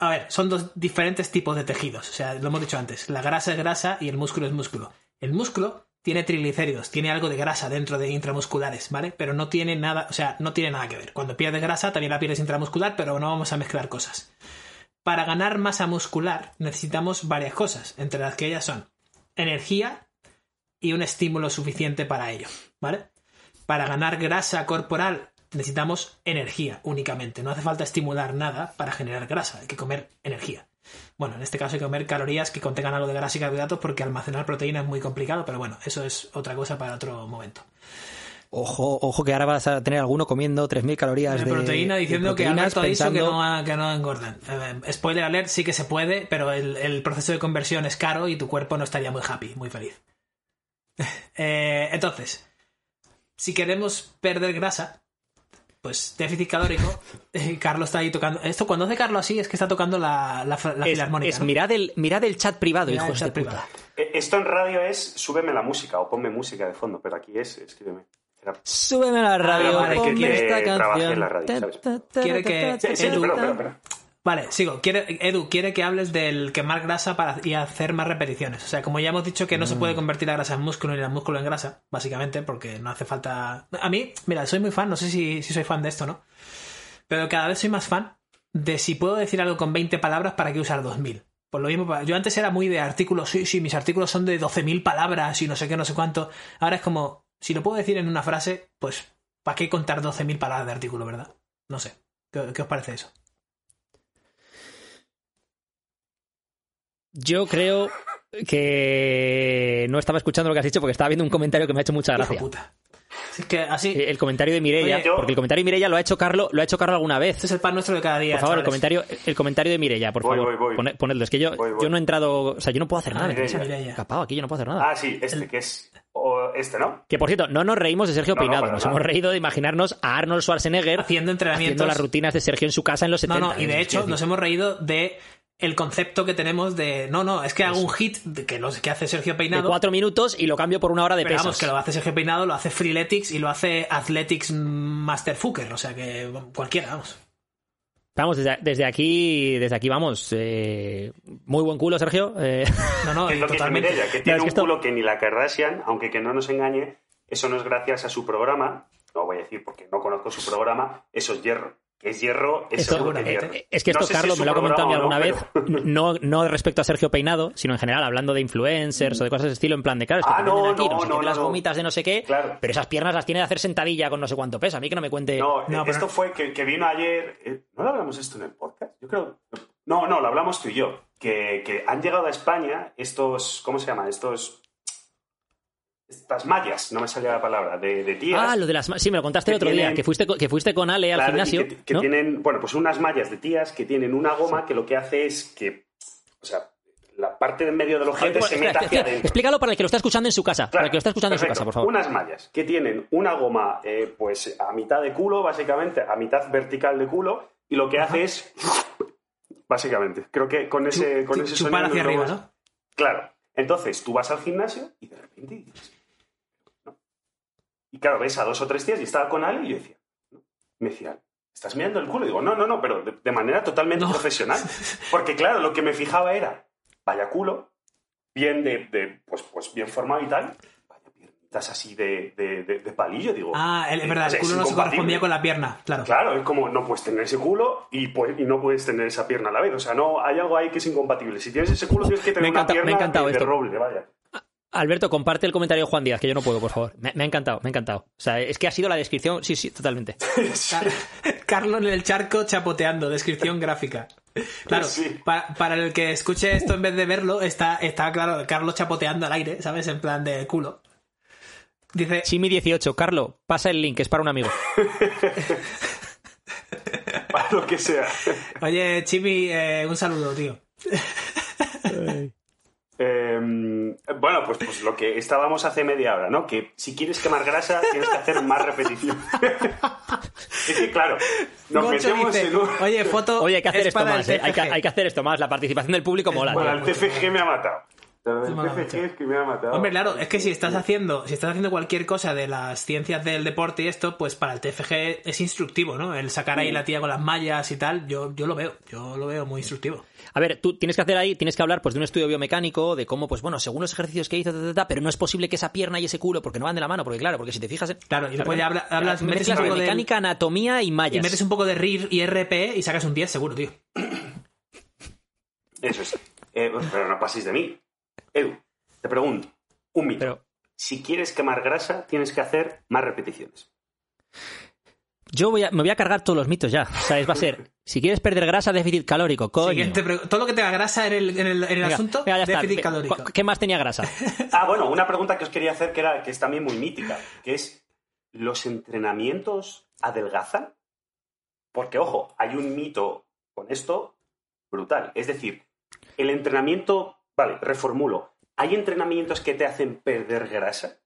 a ver, son dos diferentes tipos de tejidos. O sea, lo hemos dicho antes. La grasa es grasa y el músculo es músculo. El músculo tiene triglicéridos, tiene algo de grasa dentro de intramusculares, ¿vale? Pero no tiene nada, o sea, no tiene nada que ver. Cuando pierdes grasa también la pierdes intramuscular, pero no vamos a mezclar cosas. Para ganar masa muscular necesitamos varias cosas, entre las que ellas son energía y un estímulo suficiente para ello, ¿vale? Para ganar grasa corporal necesitamos energía únicamente. No hace falta estimular nada para generar grasa, hay que comer energía. Bueno, en este caso hay que comer calorías que contengan algo de grasa y carbohidratos porque almacenar proteína es muy complicado, pero bueno, eso es otra cosa para otro momento. Ojo, ojo que ahora vas a tener alguno comiendo 3.000 calorías de, de proteína diciendo de que Alberto ha dicho que pensando- no, que no engordan. Eh, spoiler alert, sí que se puede, pero el, el proceso de conversión es caro y tu cuerpo no estaría muy happy, muy feliz. [LAUGHS] Eh, entonces, si queremos perder grasa, pues déficit calórico, [LAUGHS] eh, Carlos está ahí tocando. Esto cuando hace Carlos así es que está tocando la, la, la Es, filarmónica. es ¿no? mirad, el, mirad el chat privado, Mirad el hijos chat de puta. privado. Eh, Esto en radio es súbeme la música o ponme música de fondo, pero aquí es escríbeme. Súbeme a la radio, que ponme quiere esta canción. en la radio, Quiere que- Sí, sí, Edu. espera, espera, espera. Vale, sigo. Quiere, Edu quiere que hables del quemar grasa para, y hacer más repeticiones. O sea, como ya hemos dicho que no se puede convertir la grasa en músculo ni el músculo en grasa, básicamente, porque no hace falta. A mí, mira, soy muy fan, no sé si, si soy fan de esto, ¿no? Pero cada vez soy más fan de si puedo decir algo con 20 palabras, ¿para qué usar 2000? Por lo mismo, yo antes era muy de artículos, sí, sí, mis artículos son de 12.000 palabras y no sé qué, no sé cuánto. Ahora es como, si lo puedo decir en una frase, pues, ¿para qué contar 12.000 palabras de artículo, verdad? No sé. ¿Qué, qué os parece eso? Yo creo que no estaba escuchando lo que has dicho porque estaba viendo un comentario que me ha hecho mucha gracia. puta. Si es que así, Eh, El comentario de Mirella, yo- porque el comentario de Mirella lo ha hecho Carlo, lo ha hecho Carlo alguna vez. este es el pan nuestro de cada día. Por favor, el comentario, el comentario de Mirella, por Voy, favor. voy, voy. pone- ponedlo. Es que yo, Voy, voy. yo no he entrado, o sea, yo no puedo hacer nada. Ah, me. Mireia. escapado aquí, yo no puedo hacer nada. Ah, sí, este que es. o este, ¿no? Que por cierto, no nos reímos de Sergio No, Peinado, nos nada. hemos reído de imaginarnos a Arnold Schwarzenegger Haciendo entrenamientos. haciendo las rutinas de Sergio en su casa en los 70. No, no, y de hecho nos hemos reído de el concepto que tenemos de. No, no, es que hago un hit que, no sé, que hace Sergio de Peinado. cuatro minutos y lo cambio por una hora de pero vamos, que lo hace Sergio Peinado, lo hace Freeletics y lo hace Athletics Masterfucker. O sea que cualquiera, vamos. Vamos, desde, desde aquí, desde aquí vamos. eh, muy buen culo, Sergio. eh, No, no, [LAUGHS] es lo que dice totalmente. Mireia, que No, tiene que un esto- culo que ni la Kardashian, aunque que no nos engañe, eso no es gracias a su programa. No voy a decir porque no conozco su programa, eso es hierro. Que es hierro, es esto- seguro que es eh, hierro. eh, es que esto No sé si Carlos es me lo ha comentado alguna vez, no, pero- no, no respecto a Sergio Peinado, sino en general, hablando de influencers o de cosas de estilo, en plan de, claro, es que Ah, no, aquí, no, no, las gomitas de no sé qué, Claro. pero esas piernas las tiene de hacer sentadilla con no sé cuánto peso. A mí que no me cuente... No, No, eh, pero- esto fue que, que vino ayer. eh, ¿No lo hablamos esto en el podcast? Yo creo. No, no, lo hablamos tú y yo. Que, que han llegado a España estos. ¿Cómo se llama? Estos. Estas mallas, no me salía la palabra, de, de tías. Ah, lo de las... Sí, me lo contaste el otro día, que fuiste, con- que fuiste con Ale al Claro, gimnasio, que, que ¿no? tienen, bueno, pues unas mallas de tías que tienen una goma que lo que hace es que, o sea, la parte de en medio del ojete pues, se mete hacia adentro. Explícalo para el que lo está escuchando en su casa, para el que lo está escuchando en su casa, por favor. Unas mallas que tienen una goma, eh, pues a mitad de culo, básicamente, a mitad vertical de culo, y lo que hace es, básicamente, creo que con ese, con ese Chupar sonido hacia arriba, ¿no? Claro. Entonces, tú vas al gimnasio y de repente dices. Y claro, ves a dos o tres tías y estaba con Ale y yo decía, ¿no? me decía, ¿estás mirando el culo? Y digo, no, no, no, pero de, de manera totalmente No. profesional. [LAUGHS] Porque claro, lo que me fijaba era, vaya culo, bien de, de, pues, pues bien formado y tal, vaya piernitas así de, de, palillo, digo. Ah, es eh, verdad, el culo no se correspondía con la pierna, claro. Claro, es como no puedes tener ese culo y, pues, y no puedes tener esa pierna a la vez. O sea, no hay algo ahí que es incompatible. Si tienes ese culo, tienes que tener Me una encanta- me pierna de, de esto. roble, vaya. Alberto, comparte el comentario de Juan Díaz, que yo no puedo, por favor. Me, me ha encantado, me ha encantado. O sea, es que ha sido la descripción, sí, sí, totalmente. Car- [LAUGHS] Carlos en el charco chapoteando, descripción gráfica. Claro, Sí. pa- para el que escuche esto en vez de verlo, está, está claro, Carlos chapoteando al aire, ¿sabes? En plan de culo. Dice, Chimi18, Carlo, pasa el link, es para un amigo. [LAUGHS] Para lo que sea. oye, Chimi, eh, un saludo, tío. Eh, bueno, pues, pues lo que estábamos hace media hora, ¿no? Que si quieres quemar grasa, tienes que hacer más repetición. [LAUGHS] es que, claro, nos metemos dice, en un... oye, foto Oye, hay que hacer es esto más, ¿eh? hay, que, TFG. hay que hacer esto más. La participación del público mola. Bueno, tío. el TFG me ha matado. El matado. [LAUGHS] es que me ha matado. Hombre, claro, es que si estás haciendo, si estás haciendo cualquier cosa de las ciencias del deporte y esto, pues para el TFG es instructivo, ¿no? El sacar ahí la tía con las mallas y tal, yo, yo lo veo, yo lo veo muy instructivo. A ver, tú tienes que hacer ahí, tienes que hablar pues de un estudio biomecánico, de cómo, pues bueno, según los ejercicios que hizo, ta, ta, ta, pero no es posible que esa pierna y ese culo, porque no van de la mano, porque claro, porque si te fijas... en- Claro, y después ya habla- hablas, metes un poco de biomecánica, anatomía y mallas. y metes un poco de RIR y RP y sacas un 10 seguro, tío. Eso es. Eh, pero no paséis de mí. Edu, te pregunto, un mito. Pero, Si quieres quemar grasa, tienes que hacer más repeticiones. Yo voy a, me voy a cargar todos los mitos ya. O sea, es- va a ser, [LAUGHS] si quieres perder grasa, déficit calórico, coño. Siguiente pre- todo lo que tenga grasa en el, en el, en el Venga, asunto, venga, ya está. déficit calórico. ¿Qué más tenía grasa? [LAUGHS] Ah, bueno, una pregunta que os quería hacer que, era, que es también muy mítica, que es, ¿los entrenamientos adelgazan? Porque, ojo, hay un mito con esto brutal. Es decir, el entrenamiento, vale, reformulo, ¿hay entrenamientos que te hacen perder grasa?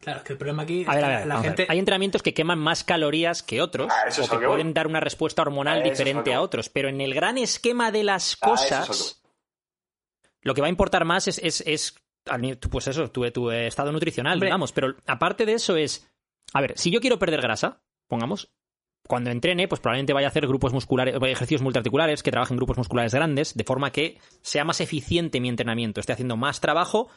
Claro, que el problema aquí es A ver, a que ver, la ver. gente... Hay entrenamientos que queman más calorías que otros Ah, eso o es que voy. pueden dar una respuesta hormonal Eso es a lo diferente a otros, pero en el gran esquema de las Ah, es lo que cosas, lo que va a importar más es, es, es pues eso, tu, tu estado nutricional, Hombre. digamos. Pero aparte de eso es, a ver, si yo quiero perder grasa, pongamos, cuando entrene, pues probablemente vaya a hacer grupos musculares, ejercicios multiarticulares, que trabajen grupos musculares grandes, de forma que sea más eficiente mi entrenamiento, esté haciendo más trabajo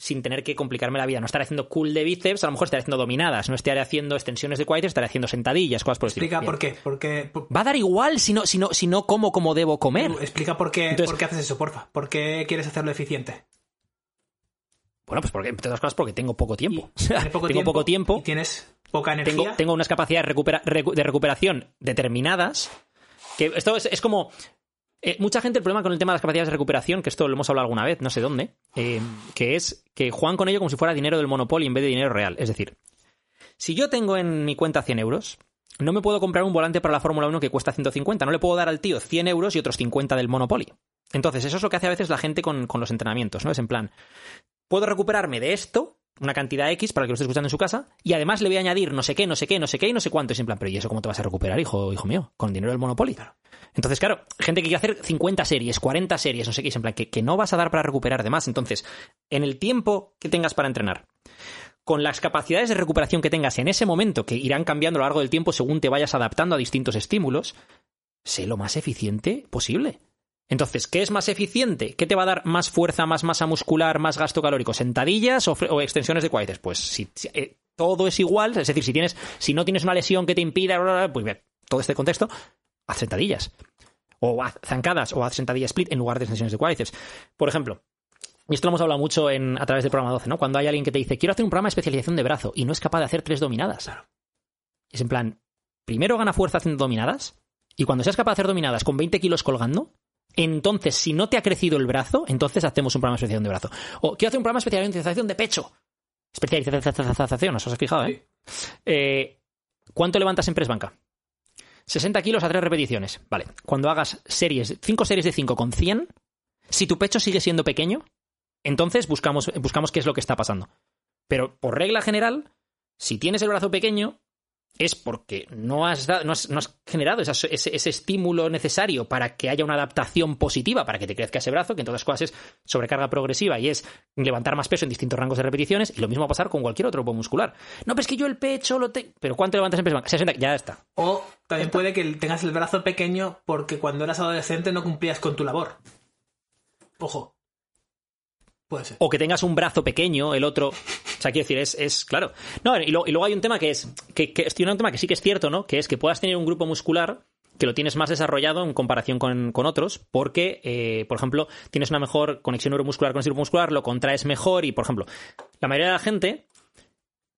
sin tener que complicarme la vida. No estaré haciendo cool de bíceps, a lo mejor estaré haciendo dominadas, no estaré haciendo extensiones de cuádriceps, estaré haciendo sentadillas, cosas por el. Explica por qué. Porque, por- Va a dar igual si no, si no, si no como como debo comer. explica por qué, Entonces- por qué haces eso, porfa. ¿Por qué quieres hacerlo eficiente? Bueno, pues porque, entre otras cosas, porque tengo poco tiempo. Y [LAUGHS] tengo poco tiempo. y tienes poca energía. tengo, tengo unas capacidades recupera- de recuperación determinadas. Que esto es, es como. eh, mucha gente el problema con el tema de las capacidades de recuperación, que esto lo hemos hablado alguna vez, no sé dónde, eh, que es que juegan con ello como si fuera dinero del Monopoly en vez de dinero real. Es decir, si yo tengo en mi cuenta 100 euros, no me puedo comprar un volante para la Fórmula 1 que cuesta 150. No le puedo dar al tío 100 euros y otros 50 del Monopoly. Entonces, eso es lo que hace a veces la gente con, con los entrenamientos, ¿no? Es en plan, puedo recuperarme de esto, una cantidad X para el que lo esté escuchando en su casa, y además le voy a añadir no sé qué, no sé qué, no sé qué y no sé cuánto. Es en plan, pero ¿y eso cómo te vas a recuperar, hijo, hijo mío? Con dinero del Monopoly. Entonces, claro, gente que quiere hacer 50 series, 40 series, no sé qué, es en plan, que, que no vas a dar para recuperar de más. Entonces, en el tiempo que tengas para entrenar, con las capacidades de recuperación que tengas en ese momento, que irán cambiando a lo largo del tiempo según te vayas adaptando a distintos estímulos, sé lo más eficiente posible. Entonces, ¿qué es más eficiente? ¿Qué te va a dar más fuerza, más masa muscular, más gasto calórico? ¿Sentadillas o, extensiones de cuádriceps? Pues si, si- eh, todo es igual, es decir, si tienes, si no tienes una lesión que te impida, bla, bla, bla, pues bien, todo este contexto, haz sentadillas. O haz zancadas, o haz sentadilla split en lugar de extensiones de cuádriceps. Por ejemplo, y esto lo hemos hablado mucho en, a través del programa 12, ¿no? Cuando hay alguien que te dice, quiero hacer un programa de especialización de brazo y no es capaz de hacer tres dominadas. Es en plan, primero gana fuerza haciendo dominadas y cuando seas capaz de hacer dominadas con 20 kilos colgando, entonces si no te ha crecido el brazo, entonces hacemos un programa de especialización de brazo. O quiero hacer un programa de especialización de pecho. Especialización, ¿os has fijado, eh? Eh, ¿Cuánto levantas en press banca? 60 kilos a 3 repeticiones. Vale. Cuando hagas series, 5 series de 5 con 100, si tu pecho sigue siendo pequeño, entonces buscamos, buscamos qué es lo que está pasando. Pero por regla general, si tienes el brazo pequeño, es porque no has, da- no has, no has generado esa- ese, ese estímulo necesario para que haya una adaptación positiva para que te crezca ese brazo, que en todas las cosas es sobrecarga progresiva y es levantar más peso en distintos rangos de repeticiones, y lo mismo va a pasar con cualquier otro grupo muscular. No, pero es que yo el pecho lo tengo. ¿Pero cuánto levantas en peso? 60, ya está. O también puede que tengas el brazo pequeño porque cuando eras adolescente no cumplías con tu labor. Ojo. O que tengas un brazo pequeño, el otro. O sea, quiero decir, es, claro. No, y, luego hay un tema que es. Que, que un tema que sí que es cierto, ¿no? Que es que puedas tener un grupo muscular que lo tienes más desarrollado en comparación con, otros, porque, eh, por ejemplo, tienes una mejor conexión neuromuscular con ese grupo muscular, lo contraes mejor y, por ejemplo, la mayoría de la gente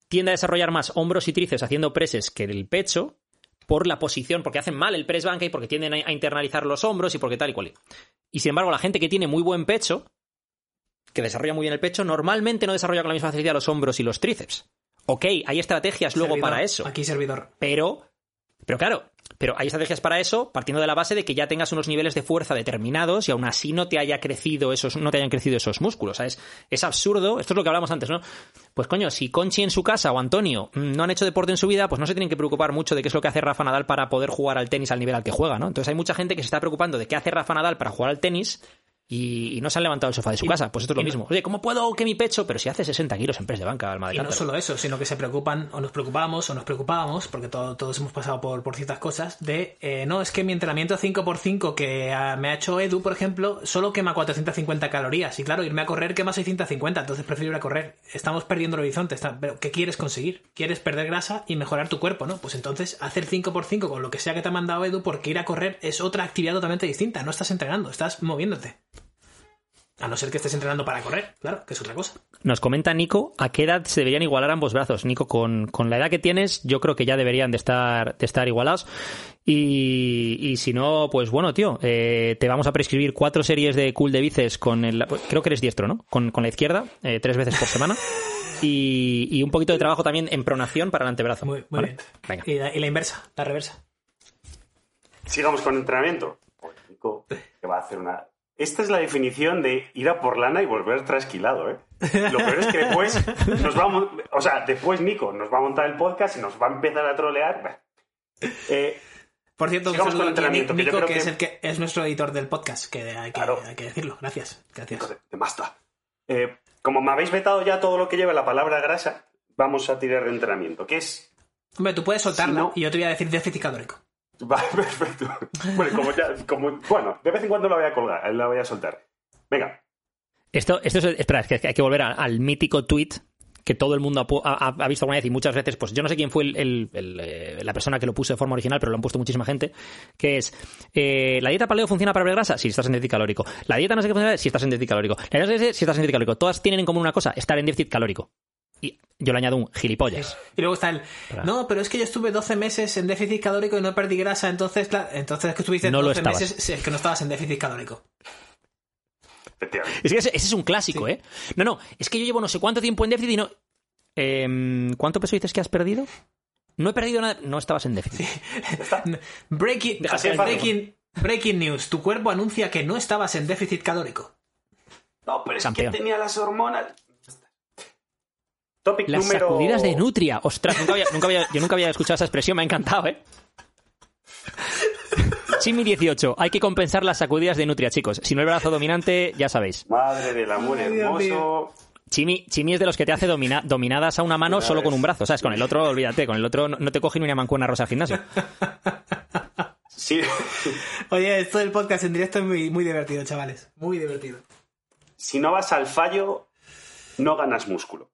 tiende a desarrollar más hombros y tríceps haciendo preses que el pecho por la posición, porque hacen mal el press banca y porque tienden a internalizar los hombros y porque tal y cual. Y sin embargo, la gente que tiene muy buen pecho, que desarrolla muy bien el pecho, normalmente no desarrolla con la misma facilidad los hombros y los tríceps. Ok, hay estrategias luego Servidor. para eso, Aquí servidor. pero, pero claro, pero hay estrategias para eso partiendo de la base de que ya tengas unos niveles de fuerza determinados y aún así no te haya crecido esos, no te hayan crecido esos músculos. O sea, es, es absurdo. Esto es lo que hablamos antes, ¿no? Pues coño, si Conchi en su casa o Antonio mm, no han hecho deporte en su vida, pues no se tienen que preocupar mucho de qué es lo que hace Rafa Nadal para poder jugar al tenis al nivel al que juega, ¿no? Entonces hay mucha gente que se está preocupando de qué hace Rafa Nadal para jugar al tenis y, y no se han levantado del sofá de su Y- casa. Pues esto es lo mismo. Oye, ¿cómo puedo que mi pecho? Pero si hace 60 kilos en press de banca, alma de Y no solo eso, sino que se preocupan, o nos preocupamos, o nos preocupábamos, porque todo- todos hemos pasado por, por ciertas cosas, de, eh, no, es que mi entrenamiento 5x5 que ah, me ha hecho Edu, por ejemplo, solo quema 450 calorías. Y claro, irme a correr quema 650, entonces prefiero ir a correr. Estamos perdiendo el horizonte. está- pero ¿qué quieres conseguir? ¿Quieres perder grasa y mejorar tu cuerpo, no? Pues entonces hacer 5x5 con lo que sea que te ha mandado Edu, porque ir a correr es otra actividad totalmente distinta. No estás entrenando, estás moviéndote. A no ser que estés entrenando para correr, claro, que es otra cosa. Nos comenta Nico, ¿a qué edad se deberían igualar ambos brazos? Nico, con, con la edad que tienes, yo creo que ya deberían de estar, de estar igualados. Y, y si no, pues bueno, tío, eh, te vamos a prescribir cuatro series de cool de bíceps con el... Creo que eres diestro, ¿no? Con, con la izquierda, eh, tres veces por semana. [LAUGHS] Y, y un poquito de trabajo también en pronación para el antebrazo. Muy, muy ¿vale? bien. Venga. Y la, y la inversa, la reversa. Sigamos con entrenamiento. Joder, Nico, que va a hacer una. Esta es la definición de ir a por lana y volver trasquilado, ¿eh? Lo peor es que después nos va a mon- O sea, después Nico nos va a montar el podcast y nos va a empezar a trolear. Eh, Por cierto, Sigamos con a entrenamiento, que yo Nico, creo que, que- es el que es nuestro editor del podcast, que hay que, Claro. hay que decirlo. Gracias, gracias. Nico de, Masta. Eh, como me habéis vetado ya todo lo que lleva la palabra grasa, vamos a tirar de entrenamiento. ¿Qué es? Hombre, tú puedes soltarla Si no- y yo te voy a decir déficit calórico. Va, [LAUGHS] perfecto. Bueno, como ya, como, bueno, de vez en cuando la voy a colgar, la voy a soltar. Venga, Esto, esto es, espera, es que hay que volver al mítico tweet que todo el mundo ha, visto alguna vez y muchas veces, pues yo no sé quién fue el- eh, la persona que lo puso de forma original, pero lo han puesto muchísima gente, que es, eh, ¿la dieta paleo funciona para perder grasa? Si estás en déficit calórico. ¿La dieta no sé qué funciona? Si estás en déficit calórico. ¿La dieta no sé si estás en déficit calórico. Todas tienen en común una cosa, estar en déficit calórico. Y yo le añado un gilipollas. Y luego está el, no, pero es que yo estuve 12 meses en déficit calórico y no perdí grasa, entonces, claro, entonces que estuviste No lo 12 estabas. meses sí, es que no estabas en déficit calórico. Es que ese, ese es un clásico, ¿eh? No, no, es que yo llevo no sé cuánto tiempo en déficit y no... Em, ¿Cuánto peso dices que has perdido? No he perdido nada. No estabas en déficit. [LAUGHS] Breaking, breaking news. Tu cuerpo anuncia que no estabas en déficit calórico. No, pero es Campeón. que tenía las hormonas. Topic Las número... sacudidas de Nutria. Ostras, nunca había, nunca había- yo nunca había escuchado esa expresión, me ha encantado, ¿eh? Chimi 18. Hay que compensar las sacudidas de Nutria, chicos. Si no el brazo dominante, ya sabéis. Madre del amor Ay, hermoso. Chimi, Chimi es de los que te hace domina- dominadas a una mano Ya solo con un brazo. ¿Sabes? Con el otro, olvídate. Con el otro no, no te coge ni una mancuerna rosa al gimnasio. Sí. Oye, esto del podcast en directo es muy, muy divertido, chavales. Muy divertido. si no vas al fallo, no ganas músculo.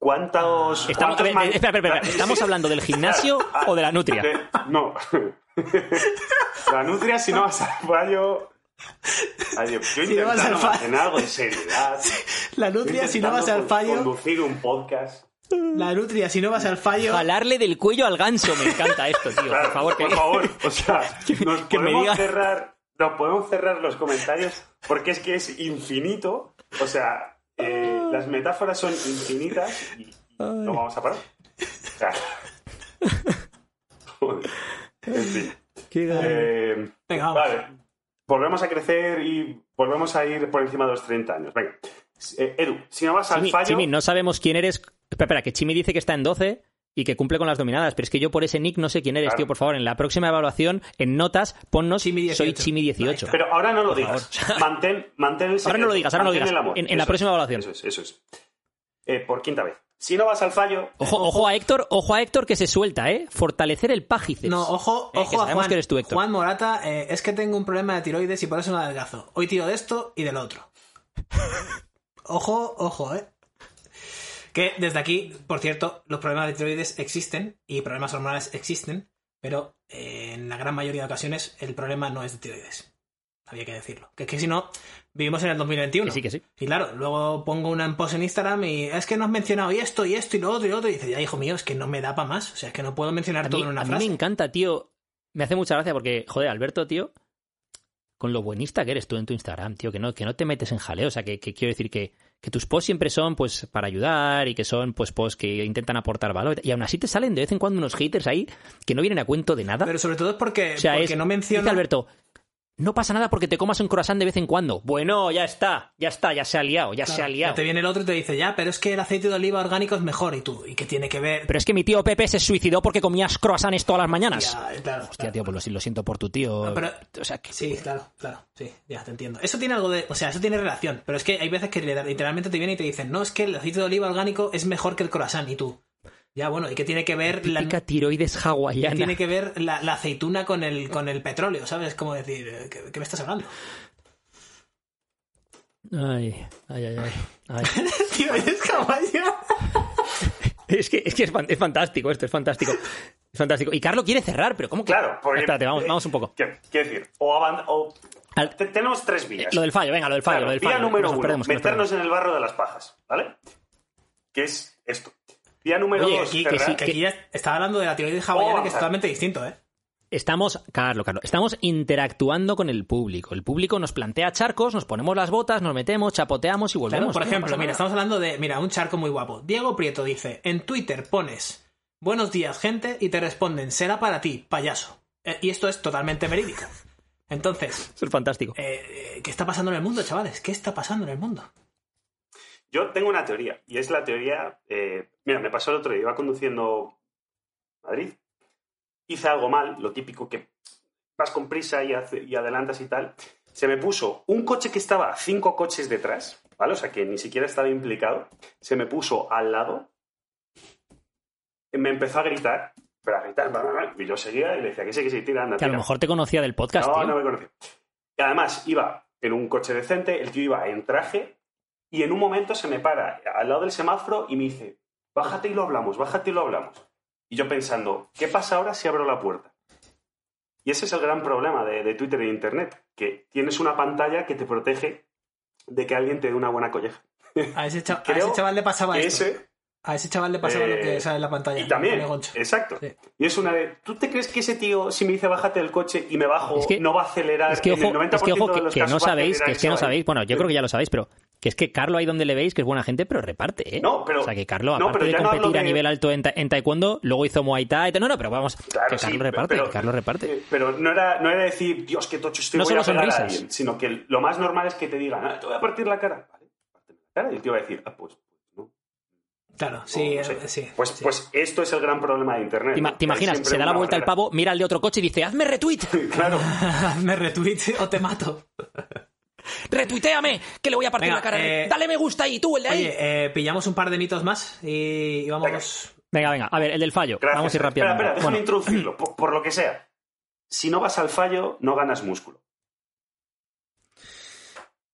¿Cuántos... Estamos, a cuántos ver, man- espera, espera, espera. [LAUGHS] ¿Estamos hablando del gimnasio [LAUGHS] o de la Nutria? De- no. [LAUGHS] La nutria, si no vas al fallo... Yo Si no vas al fallo. algo de seriedad. La nutria, si no vas al fallo. Conducir un podcast. La nutria, si no vas al fallo. Jalarle del cuello al ganso. Me encanta esto, tío. Claro, Por favor, que... por favor. O sea, nos que me podemos diga- cerrar, nos podemos cerrar los comentarios porque es que es infinito. O sea, eh, las metáforas son infinitas y, y no vamos a parar. O sea, [LAUGHS] joder. En fin. Eh, Venga, vamos. vale. Volvemos a crecer y volvemos a ir por encima de los 30 años. Venga. Eh, Edu, si no vas al Chimi, fallo. Chimi, no sabemos quién eres. Espera, espera, que Chimi dice que está en 12 y que cumple con las dominadas, pero es que yo por ese nick no sé quién eres, Claro. tío. Por favor, en la próxima evaluación, en notas, ponnos Chimi 18. soy Chimi 18. Ahí está. Pero ahora no lo Por digas. Mantén, mantén el Ahora no lo digas, ahora no lo digas. En- en la próxima es, evaluación. Eso es, eso es. Eh, por quinta vez. Si no vas al fallo, Ojo, ojo a Héctor, ojo a Héctor que se suelta, ¿eh? Fortalecer el págices. No, ojo, Eh, que ojo a sabemos Juan. que eres tú, Héctor. Juan Morata, eh, es que tengo un problema de tiroides y por eso no adelgazo. Hoy tiro de esto y del otro. [LAUGHS] ojo, ojo, eh. Que desde aquí, por cierto, los problemas de tiroides existen y problemas hormonales existen, pero eh, en la gran mayoría de ocasiones el problema no es de tiroides. Había que decirlo. Que es que si no, vivimos en el 2021. Que sí, que sí. Y claro, luego pongo una post en Instagram y es que no has mencionado y esto y esto y lo otro y lo otro. Y dice, ya hijo mío, es que no me da para más. O sea, es que no puedo mencionar A todo mí, en una a mí frase. me encanta, tío. Me hace mucha gracia porque, joder, Alberto, tío, con lo buenista que eres tú en tu Instagram, tío, que no, que no te metes en jaleo. O sea, que, que quiero decir que, que tus posts siempre son pues para ayudar y que son pues posts que intentan aportar valor. Y aún así te salen de vez en cuando unos haters ahí que no vienen a cuento de nada. Pero sobre todo es porque, o sea, porque es, no menciona. dice Alberto, no pasa nada porque te comas un croissant de vez en cuando. Bueno, ya está, ya está, ya se ha liado, ya Claro, se ha ya liado. te viene el otro y te dice, ya, pero es que el aceite de oliva orgánico es mejor. ¿Y tú? ¿Y qué tiene que ver? Pero es que mi tío Pepe se suicidó porque comías croissants todas las mañanas. Ya, claro, Hostia, claro. tío, pues lo, lo siento por tu tío. No, pero- o sea, que Sí, claro, claro, sí, ya te entiendo. Eso tiene algo de, o sea, eso tiene relación, pero es que hay veces que literalmente te vienen y te dicen, no, es que el aceite de oliva orgánico es mejor que el croissant, y tú. Ya, bueno, ¿y qué tiene que ver la, típica tiroides qué hawaiana. tiene que ver la, la aceituna con el, con el petróleo? ¿Sabes? Como decir, eh, ¿qué, qué me estás hablando? Ay, ay, ay, ay. ay. [LAUGHS] Eres caballo. Es que, es, que es, es fantástico esto, es fantástico. Es fantástico. Y Carlos quiere cerrar, pero ¿cómo que? Claro, porque... Espérate, vamos, eh, vamos un poco. ¿qué- Quiero decir, o, aban- o- Al- te- tenemos tres vías. Lo del fallo, venga, lo del fallo, Claro, lo del vía número uno, perdemos, meternos en el barro de las pajas, ¿vale? Que es esto. Vía número Oye, dos, aquí que cerrar- sí, Que aquí ya estaba hablando de la tiroides hawaiana, que es Oh, totalmente distinto, ¿eh? Estamos, Carlos, Carlos, estamos interactuando con el público. El público nos plantea charcos, nos ponemos las botas, nos metemos, chapoteamos y Claro, volvemos. por ejemplo, mira, estamos hablando de, mira, un charco muy guapo. Diego Prieto dice, en Twitter pones buenos días, gente, y te responden, será para ti, payaso. Eh, y esto es totalmente verídico. Entonces, Eso es fantástico. eh, eh, ¿qué está pasando en el mundo, chavales? ¿Qué está pasando en el mundo? Yo tengo una teoría, y es la teoría. eh, mira, me pasó el otro día, iba conduciendo Madrid, hice algo mal, lo típico que vas con prisa y, hace- y adelantas y tal. Se me puso un coche que estaba cinco coches detrás, ¿vale? O sea, que ni siquiera estaba implicado. Se me puso al lado, me empezó a gritar, pero a gritar, bla, bla, bla, y yo seguía y le decía que sí, que sí, tira, anda, Que a lo mejor te conocía del podcast, No, tío. no me conocía. Y además iba en un coche decente, el tío iba en traje y en un momento se me para al lado del semáforo y me dice, bájate y lo hablamos, bájate y lo hablamos. Y yo pensando, ¿qué pasa ahora si abro la puerta? Y ese es el gran problema de, de Twitter e Internet, que tienes una pantalla que te protege de que alguien te dé una buena colleja. A ese, a chaval le pasaba Que esto. ese, A ese chaval le pasaba lo Eh, que sale en la pantalla. y también, exacto. Sí. Y es una de, ¿tú te crees que ese tío, si me dice bájate del coche y me bajo, Es que- no va a acelerar? Es que, En el ojo, 90% es que, ojo, de que, los que casos no a sabéis, que es que no a sabéis, bueno, yo creo que ya lo sabéis, pero que es que Carlo ahí donde le veis que es buena gente, pero reparte, ¿eh? No, pero- O sea, que Carlo, no, aparte pero de ya no competir hablo a de- nivel alto en, ta- en taekwondo, luego hizo Muay Thai, no, no, pero vamos, Claro, que sí, Carlo reparte, pero- que Carlo reparte. eh, Pero no era, no era decir, Dios, qué tocho estoy, No voy a solo a sonrisas. alguien, sino que lo más normal es que te digan, ah, te voy a partir la cara. Vale, párteme la cara. Y el tío va a decir, ah, pues, no. Claro, sí, no sé. eh, sí. Pues, sí. pues esto es el gran problema de Internet. ¿Te, imaginas? Se da la vuelta al barrera. pavo, mira al de otro coche y dice, hazme retweet, [LAUGHS] Claro. [LAUGHS] Me retweet o te mato. [LAUGHS] retuiteame, que le voy a partir Venga, la cara. eh, Dale me gusta ahí, tú, el de ahí. Oye, eh, pillamos un par de mitos más y, y vamos. Venga, venga, a ver, el del fallo. Gracias. Vamos a ir Espera, rápidamente. espera, déjame Bueno, introducirlo. [CLEARS THROAT] Por, por lo que sea. Si no vas al fallo, no ganas músculo.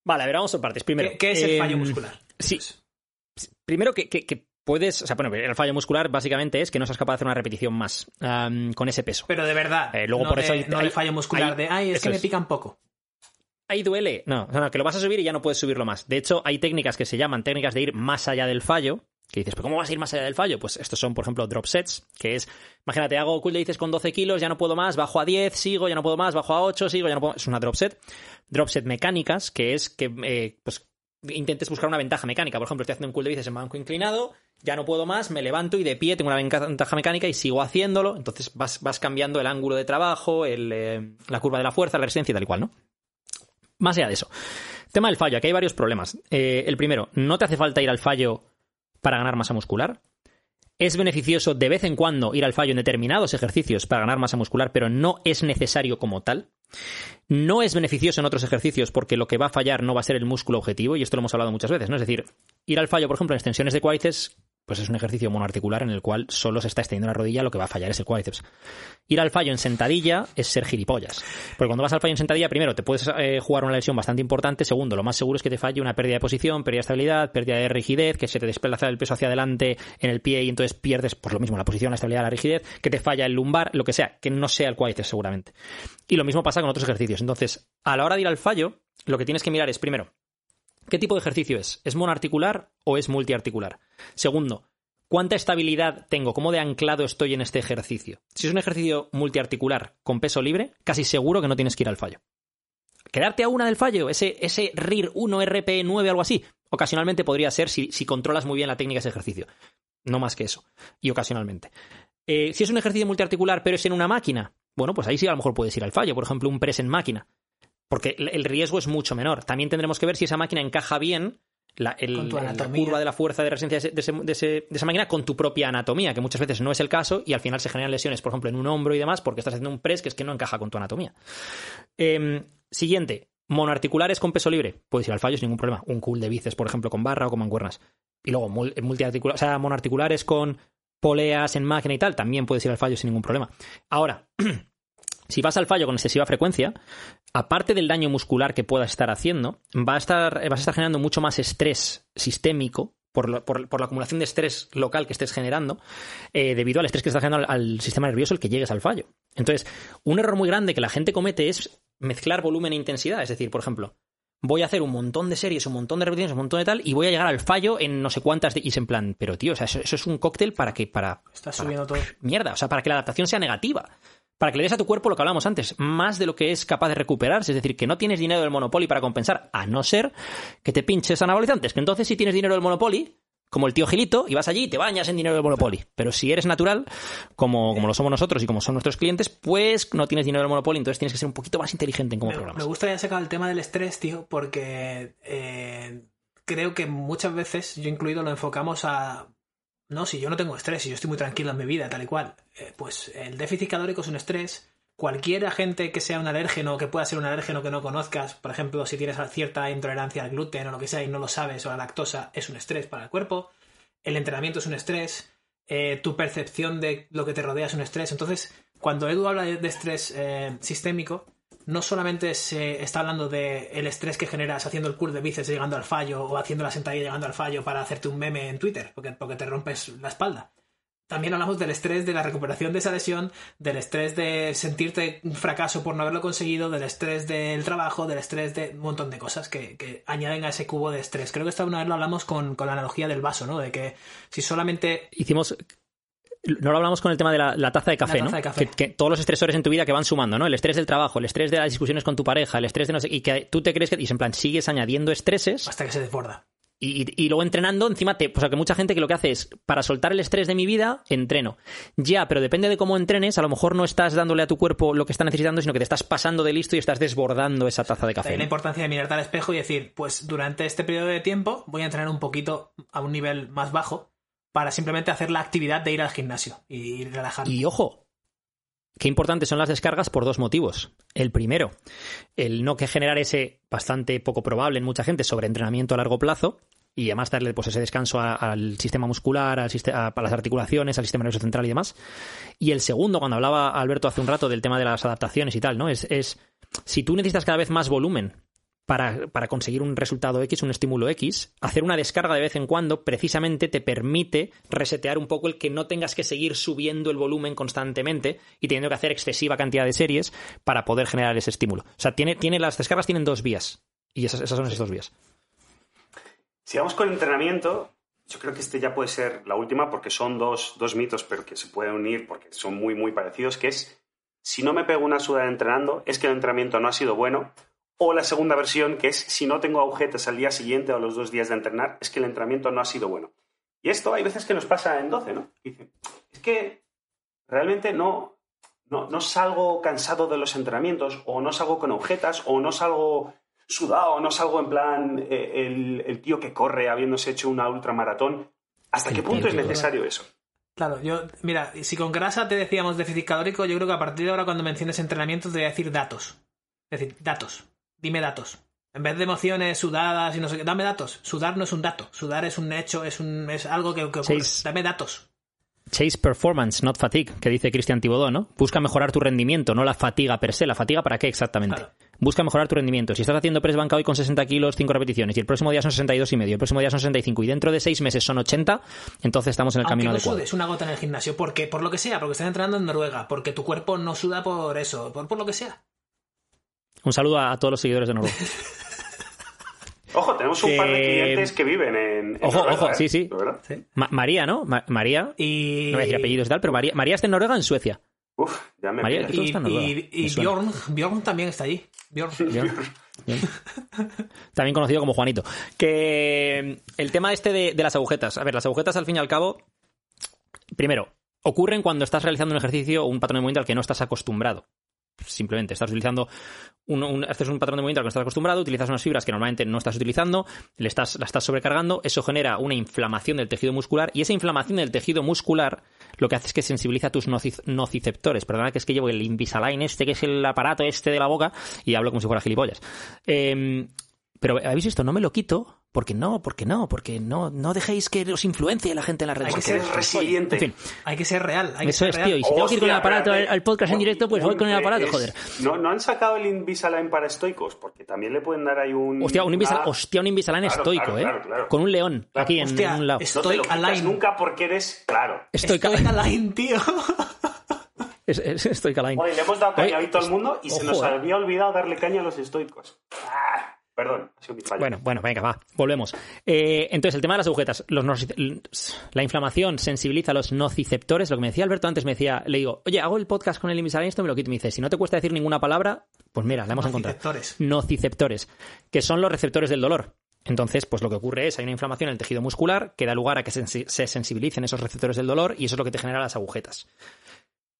vale, a ver, vamos por partes. Primero, ¿Qué, qué es el fallo muscular? Sí, primero que, que- que puedes, o sea, bueno, el fallo muscular básicamente es que no seas capaz de hacer una repetición más con ese peso. Pero de verdad. Eh, luego no por de- eso hay- no hay- el fallo muscular hay- de, ay, es que me pican poco. Ahí duele. No, no, que lo vas a subir y ya no puedes subirlo más. De hecho, hay técnicas que se llaman técnicas de ir más allá del fallo. Que dices, ¿pero cómo vas a ir más allá del fallo? Pues estos son, por ejemplo, drop sets, que es, imagínate, hago cool dices con 12 kilos, ya no puedo más, bajo a 10, sigo, ya no puedo más, bajo a 8, sigo, ya no puedo más. Es una drop set. Drop set mecánicas, que es que, eh, pues, intentes buscar una ventaja mecánica. Por ejemplo, estoy haciendo un cool de bíceps en banco inclinado, ya no puedo más, me levanto y de pie tengo una ventaja mecánica y sigo haciéndolo. Entonces vas, vas cambiando el ángulo de trabajo, eh, la curva de la fuerza, la resistencia y tal y cual, ¿no? Más allá de eso. Tema del fallo. Aquí hay varios problemas. Eh, el primero, no te hace falta ir al fallo para ganar masa muscular. Es beneficioso de vez en cuando ir al fallo en determinados ejercicios para ganar masa muscular, pero no es necesario como tal. No es beneficioso en otros ejercicios porque lo que va a fallar no va a ser el músculo objetivo, y esto lo hemos hablado muchas veces, ¿no? Es decir, ir al fallo, por ejemplo, en extensiones de cuádriceps, pues es un ejercicio monoarticular en el cual solo se está extendiendo la rodilla, lo que va a fallar es el cuádriceps. Ir al fallo en sentadilla es ser gilipollas. Porque cuando vas al fallo en sentadilla, primero, te puedes eh, jugar una lesión bastante importante. Segundo, lo más seguro es que te falle una pérdida de posición, pérdida de estabilidad, pérdida de rigidez, que se te desplaza el peso hacia adelante en el pie y entonces pierdes, pues lo mismo, la posición, la estabilidad, la rigidez, que te falla el lumbar, lo que sea, que no sea el cuádriceps seguramente. Y lo mismo pasa con otros ejercicios. Entonces, a la hora de ir al fallo, lo que tienes que mirar es, primero, ¿qué tipo de ejercicio es? ¿Es monoarticular o es multiarticular? Segundo, ¿Cuánta estabilidad tengo? ¿Cómo de anclado estoy en este ejercicio? Si es un ejercicio multiarticular con peso libre, casi seguro que no tienes que ir al fallo. Quedarte a una del fallo, ese, ese RIR 1, RP 9, algo así, ocasionalmente podría ser si, si controlas muy bien la técnica de ese ejercicio. No más que eso. Y ocasionalmente. Eh, si es un ejercicio multiarticular, pero es en una máquina, bueno, pues ahí sí a lo mejor puedes ir al fallo. Por ejemplo, un press en máquina. Porque el riesgo es mucho menor. También tendremos que ver si esa máquina encaja bien la, el- curva de la fuerza de resistencia de, ese- de ese- de ese- de esa máquina con tu propia anatomía, que muchas veces no es el caso y al final se generan lesiones, por ejemplo, en un hombro y demás, porque estás haciendo un press que es que no encaja con tu anatomía. Em, siguiente, monoarticulares con peso libre. Puedes ir al fallo sin ningún problema. Un cool de bíceps, por ejemplo, con barra o con mancuernas. Y luego, mul- multiarticula- o sea, monoarticulares con poleas en máquina y tal, también puedes ir al fallo sin ningún problema. Ahora, [CLEARS THROAT] si vas al fallo con excesiva frecuencia, aparte del daño muscular que puedas estar haciendo, va a estar, vas a estar generando mucho más estrés sistémico por, lo- por- por la acumulación de estrés local que estés generando, eh, debido al estrés que estás generando al, al sistema nervioso, el que llegues al fallo. Entonces, un error muy grande que la gente comete es mezclar volumen e intensidad. Es decir, por ejemplo, voy a hacer un montón de series, un montón de repeticiones, un montón de tal, y voy a llegar al fallo en no sé cuántas. de- y es en plan, pero tío, o sea, eso, eso es un cóctel para que. Para, Estás para- subiendo todo. mierda, o sea, para que la adaptación sea negativa. Para que le des a tu cuerpo lo que hablamos antes, más de lo que es capaz de recuperarse. Es decir, que no tienes dinero del Monopoly para compensar, a no ser que te pinches anabolizantes. Que entonces si tienes dinero del Monopoly, como el tío Gilito, y vas allí y te bañas en dinero del Monopoly. Pero si eres natural, como, como lo somos nosotros y como son nuestros clientes, pues no tienes dinero del Monopoly, entonces tienes que ser un poquito más inteligente en cómo Me, programas. me gusta que hayas sacado el tema del estrés, tío, porque eh, creo que muchas veces, yo incluido, lo enfocamos a. No, si yo no tengo estrés, si yo estoy muy tranquilo en mi vida, tal y cual. Eh, pues el déficit calórico es un estrés. Cualquier agente que sea un alérgeno, que pueda ser un alérgeno que no conozcas, por ejemplo, si tienes cierta intolerancia al gluten o lo que sea y no lo sabes, o la lactosa, es un estrés para el cuerpo. El entrenamiento es un estrés. eh, tu percepción de lo que te rodea es un estrés. Entonces, cuando Edu habla de, de estrés eh, sistémico, no solamente se está hablando de el estrés que generas haciendo el curl de bíceps llegando al fallo o haciendo la sentadilla llegando al fallo para hacerte un meme en Twitter porque, porque te rompes la espalda. También hablamos del estrés de la recuperación de esa lesión, del estrés de sentirte un fracaso por no haberlo conseguido, del estrés del trabajo, del estrés de un montón de cosas que, que añaden a ese cubo de estrés. Creo que esta una vez lo hablamos con, con la analogía del vaso, ¿no? De que si solamente Hicimos. No lo hablamos con el tema de la, la taza de café, La taza ¿no? de café. Que, que todos los estresores en tu vida que van sumando, ¿no? El estrés del trabajo, el estrés de las discusiones con tu pareja, el estrés de no sé. Y que tú te crees que. Y en plan, sigues añadiendo estreses hasta que se desborda. y, luego entrenando, encima te. O sea, que mucha gente que lo que hace es, para soltar el estrés de mi vida, entreno. Ya, pero depende de cómo entrenes, a lo mejor no estás dándole a tu cuerpo lo que está necesitando, sino que te estás pasando de listo y estás desbordando esa taza de café. la importancia de mirarte al espejo y decir, pues durante este periodo de tiempo voy a entrenar un poquito a un nivel más bajo para simplemente hacer la actividad de ir al gimnasio y relajarme. Y ojo, qué importantes son las descargas por dos motivos. El primero, el no que generar ese bastante poco probable en mucha gente sobreentrenamiento a largo plazo y además darle pues ese descanso al sistema muscular, al siste- a, a las articulaciones, al sistema nervioso central y demás. Y el segundo, cuando hablaba Alberto hace un rato del tema de las adaptaciones y tal, ¿no? Es, es si tú necesitas cada vez más volumen para, para conseguir un resultado X, un estímulo X, hacer una descarga de vez en cuando precisamente te permite resetear un poco el que no tengas que seguir subiendo el volumen constantemente y teniendo que hacer excesiva cantidad de series para poder generar ese estímulo. O sea, tiene, tiene, las descargas tienen dos vías. Y esas, esas son esas dos vías. Sigamos con el entrenamiento. Yo creo que este ya puede ser la última porque son dos, dos mitos, pero que se pueden unir porque son muy, muy parecidos, que es, si no me pego una sudada entrenando, es que el entrenamiento no ha sido bueno. O la segunda versión, que es, si no tengo agujetas al día siguiente o a los dos días de entrenar, es que el entrenamiento no ha sido bueno. Y esto hay veces que nos pasa en 12, ¿no? Dice, es que realmente no, no, no salgo cansado de los entrenamientos, o no salgo con agujetas, o no salgo sudado, no salgo en plan eh, el, el tío que corre habiéndose hecho una ultramaratón. ¿Hasta qué punto es necesario eso? Claro, yo, mira, si con grasa te decíamos déficit calórico, yo creo que a partir de ahora cuando menciones entrenamiento te voy a decir datos. Es decir, datos. Dime datos. En vez de emociones sudadas y no sé qué, dame datos. Sudar no es un dato. Sudar es un hecho, es un es algo que, que ocurre. Dame datos. Chase performance, not fatigue, que dice Cristian Tibodó, ¿no? Busca mejorar tu rendimiento, no la fatiga per se. ¿La fatiga para qué exactamente? Claro. Busca mejorar tu rendimiento. Si estás haciendo press banca hoy con 60 kilos, 5 repeticiones, y el próximo día son 62 y medio, el próximo día son 65, y dentro de 6 meses son 80, entonces estamos en el Aunque camino no adecuado. sudes una gota en el gimnasio, porque por lo que sea, porque estás entrenando en Noruega, porque tu cuerpo no suda por eso, por, por lo que sea. Un saludo a, a todos los seguidores de Noruega. [LAUGHS] Ojo, tenemos un Que- par de clientes que viven en. en Ojo, Noruega, ojo, ¿eh? sí, sí. ¿De verdad? Ma- María, ¿no? Ma- María, Y. no voy a decir apellidos y tal, pero María, María está en Noruega en Suecia. Uf, ya me María, pillas. ¿tú Y, está en Noruega? y- y. Bjorn, Bjorn también está allí. Bjorn. [LAUGHS] También conocido como Juanito. Que el tema este de, de las agujetas. A ver, las agujetas al fin y al cabo, primero, ocurren cuando estás realizando un ejercicio o un patrón de movimiento al que no estás acostumbrado. Simplemente estás utilizando un, haces un patrón de movimiento al que no estás acostumbrado, utilizas unas fibras que normalmente no estás utilizando, le estás, la estás sobrecargando, eso genera una inflamación del tejido muscular y esa inflamación del tejido muscular lo que hace es que sensibiliza tus noci- nociceptores. Perdona que es que llevo el Invisalign este, que es el aparato este de la boca, y hablo como si fuera gilipollas. Eh, pero habéis visto, no me lo quito Porque no, porque no, porque no, no dejéis que os influencie la gente en las redes Hay que sociales. ser resiliente. En fin, Hay que ser real. Hay que eso ser es, real. tío. Y si tengo que ir con el Hostia, aparato al, podcast en directo, pues voy con el aparato, es- joder. ¿no, ¿No han sacado el Invisalign para estoicos? Porque también le pueden dar ahí un... Hostia, un Invisalign, una- hostia, un Invisalign Claro, estoico, claro, ¿eh? claro, claro. Con un león Claro. aquí en, Hostia, un lado. es- No te lo nunca porque eres... Claro. Estoica, Estoy Align, tío. es, es Line. Joder, le hemos dado Oye, caña a todo el mundo y se nos eh. había olvidado darle caña a los estoicos. Ah, perdón, ha sido mi fallo. Bueno, bueno, venga, va, volvemos. Eh, entonces, el tema de las agujetas. Los la inflamación sensibiliza a los nociceptores. Lo que me decía Alberto antes, me decía, le digo, oye, hago el podcast con el Invisalign, esto me lo quito. Y me dice, si no te cuesta decir ninguna palabra, pues mira, la hemos encontrado. Nociceptores. Nociceptores, que son los receptores del dolor. Entonces, pues lo que ocurre es, hay una inflamación en el tejido muscular que da lugar a que se, se sensibilicen esos receptores del dolor y eso es lo que te genera las agujetas.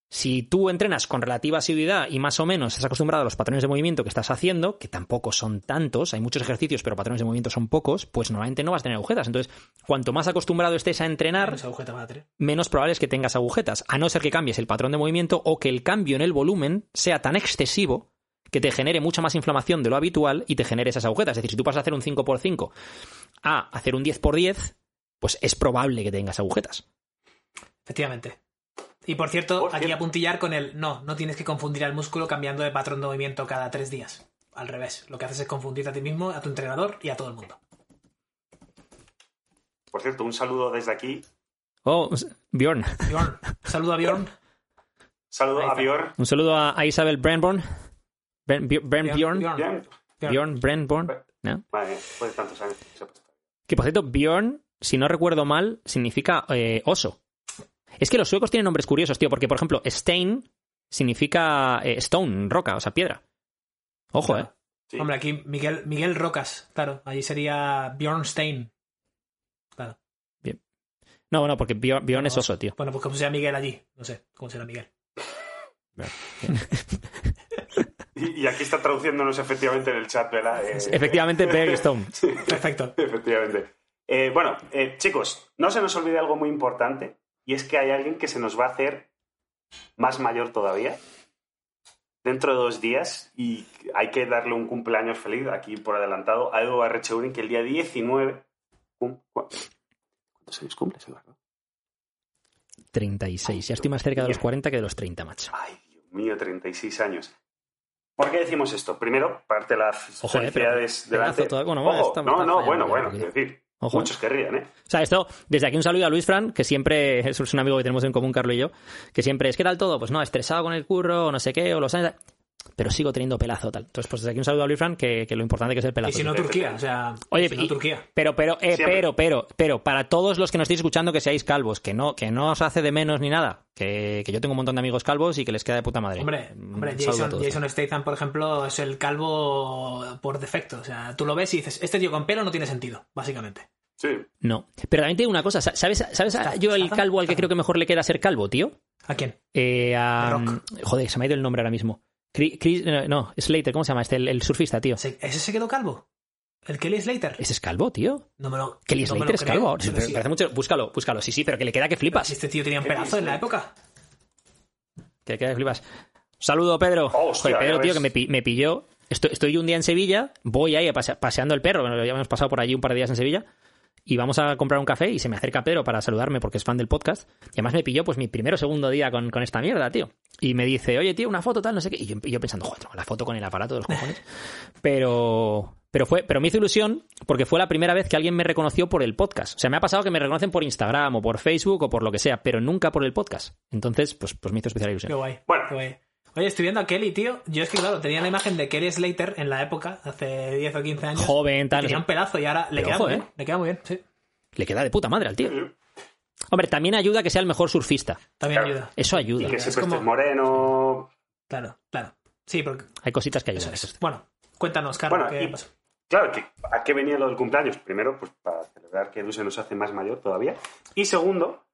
Si tú entrenas con relativa asiduidad y más o menos estás acostumbrado a los patrones de movimiento que estás haciendo, que tampoco son tantos, hay muchos ejercicios, pero patrones de movimiento son pocos, pues normalmente no vas a tener agujetas. Entonces, cuanto más acostumbrado estés a entrenar, agujeta menos probable es que tengas agujetas, a no ser que cambies el patrón de movimiento o que el cambio en el volumen sea tan excesivo que te genere mucha más inflamación de lo habitual y te genere esas agujetas. Es decir, si tú pasas a hacer un 5x5 a hacer un 10x10, pues es probable que tengas agujetas. Efectivamente. Y por cierto, Por aquí cierto. apuntillar con el no, no tienes que confundir al músculo cambiando de patrón de movimiento cada tres días. Al revés. Lo que haces es confundirte a ti mismo, a tu entrenador y a todo el mundo. Por cierto, un saludo desde aquí. Oh, Bjorn. Bjorn, saludo a Bjorn. Saludo a. Bjorn. Un saludo a, a Isabel Brandborn. Bren, Bjorn, Bjorn, Bjorn. Brandborn. ¿no? Vale, después de tantos años. se ha puesto. Que por cierto, Bjorn, si no recuerdo mal, significa eh, oso. Es que los suecos tienen nombres curiosos, tío, porque por ejemplo, Stein significa eh, stone, roca, o sea, piedra. Ojo, eh. Sí. Hombre, aquí Miguel, Miguel Rocas, claro. Allí sería Bjornstein. Claro. No, bueno, porque Bjorn, Bjorn es oso, tío. Bueno, pues como sea Miguel allí. No sé cómo será Miguel. [LAUGHS] Y, y aquí está traduciéndonos efectivamente en el chat, ¿verdad? [LAUGHS] Eh, Efectivamente, y Stone. Perfecto. [LAUGHS] Efectivamente. Eh, bueno, eh, chicos, no se nos olvide algo muy importante y es que hay alguien que se nos va a hacer más mayor todavía dentro de dos días y hay que darle un cumpleaños feliz aquí por adelantado a Edu Arrecheurin que el día 19... cum- cu- ¿Cuántos años cumples, Eduardo? 36. Ya estoy más cerca de los 40 que de los 30, macho. Ay, Dios mío, 36 años. ¿Por qué decimos esto? Primero, parte de las Ojo, eh, felicidades pero- delante. todo- bueno, Ojo, está- no, no, bueno, bueno, quiero decir, Ojo, muchos querrían, ¿eh? O sea, esto, desde aquí un saludo a Luis Fran, que siempre [LAUGHS] es un amigo que tenemos en común, Carlos y yo, que siempre es, ¿qué tal todo? Pues no, estresado con el curro, o no sé qué, o los años, pero sigo teniendo pelazo, tal. Entonces, pues desde aquí un saludo a Luis Fran, que, que lo importante que es el pelazo. Y si no, Turquía. O sea, Oye, si no, y- Turquía. Pero, pero, eh, pero, pero, pero, para todos los que nos estéis escuchando que seáis calvos, que no, que no os hace de menos ni nada, que, que yo tengo un montón de amigos calvos y que les queda de puta madre. Hombre, hombre Jason, todos. Jason Statham, por ejemplo, es el calvo por defecto. O sea, tú lo ves y dices, este tío con pelo no tiene sentido, básicamente. Sí. No. Pero también te digo una cosa, ¿sabes, sabes a- yo el calvo al que creo que mejor le queda ser calvo, tío? ¿A quién? Eh, a- Rock. joder, se me ha ido el nombre ahora mismo. Chris, Chris- no, no, Slater, ¿cómo se llama? Este, el, el surfista, tío. ¿Se- ¿Ese se quedó calvo? ¿El Kelly Slater? Ese es calvo, tío. No me lo. Kelly no me Slater lo es creo, calvo. Me sí. parece mucho- Búscalo, búscalo. Sí, sí, pero que le queda que Si flipas. este tío tenía un pedazo en la época. Que le queda que flipas. Saludo, Pedro. Oh, hostia, Joder, Pedro, tío, ves. que me, me pilló. Estoy, un día en Sevilla, voy ahí a pase- paseando el perro, que ya hemos pasado por allí un par de días en Sevilla, y vamos a comprar un café y se me acerca Pedro para saludarme porque es fan del podcast. Y además me pilló pues mi primero o segundo día con, con esta mierda, tío. Y me dice, oye, tío, una foto tal, no sé qué. Y yo, y yo pensando, joder, la foto con el aparato de los cojones. [LAUGHS] Pero, pero fue, pero me hizo ilusión porque fue la primera vez que alguien me reconoció por el podcast. O sea, me ha pasado que me reconocen por Instagram o por Facebook o por lo que sea, pero nunca por el podcast. Entonces, pues, pues me hizo especial Qué ilusión. guay. Bueno. qué guay. Oye, estoy viendo a Kelly, tío. Yo es que, claro, tenía la imagen de Kelly Slater en la época, hace 10 o 15 años. Joven, tal. Tenía un pedazo y ahora le Pero queda ojo, muy ¿eh? bien. Le queda muy bien, sí. Le queda de puta madre al tío. Hombre, también ayuda que sea el mejor surfista. También Claro. ayuda. Eso Y ayuda. que Es siempre como- estés moreno. Claro, claro. Sí, porque Hay cositas que ayudan. eso eso es. es. Bueno, cuéntanos, Carlos, Bueno, ¿qué y- pasó? Claro, que, ¿a qué venía lo del cumpleaños? Primero, pues para celebrar que Edu se nos hace más mayor todavía. Y segundo,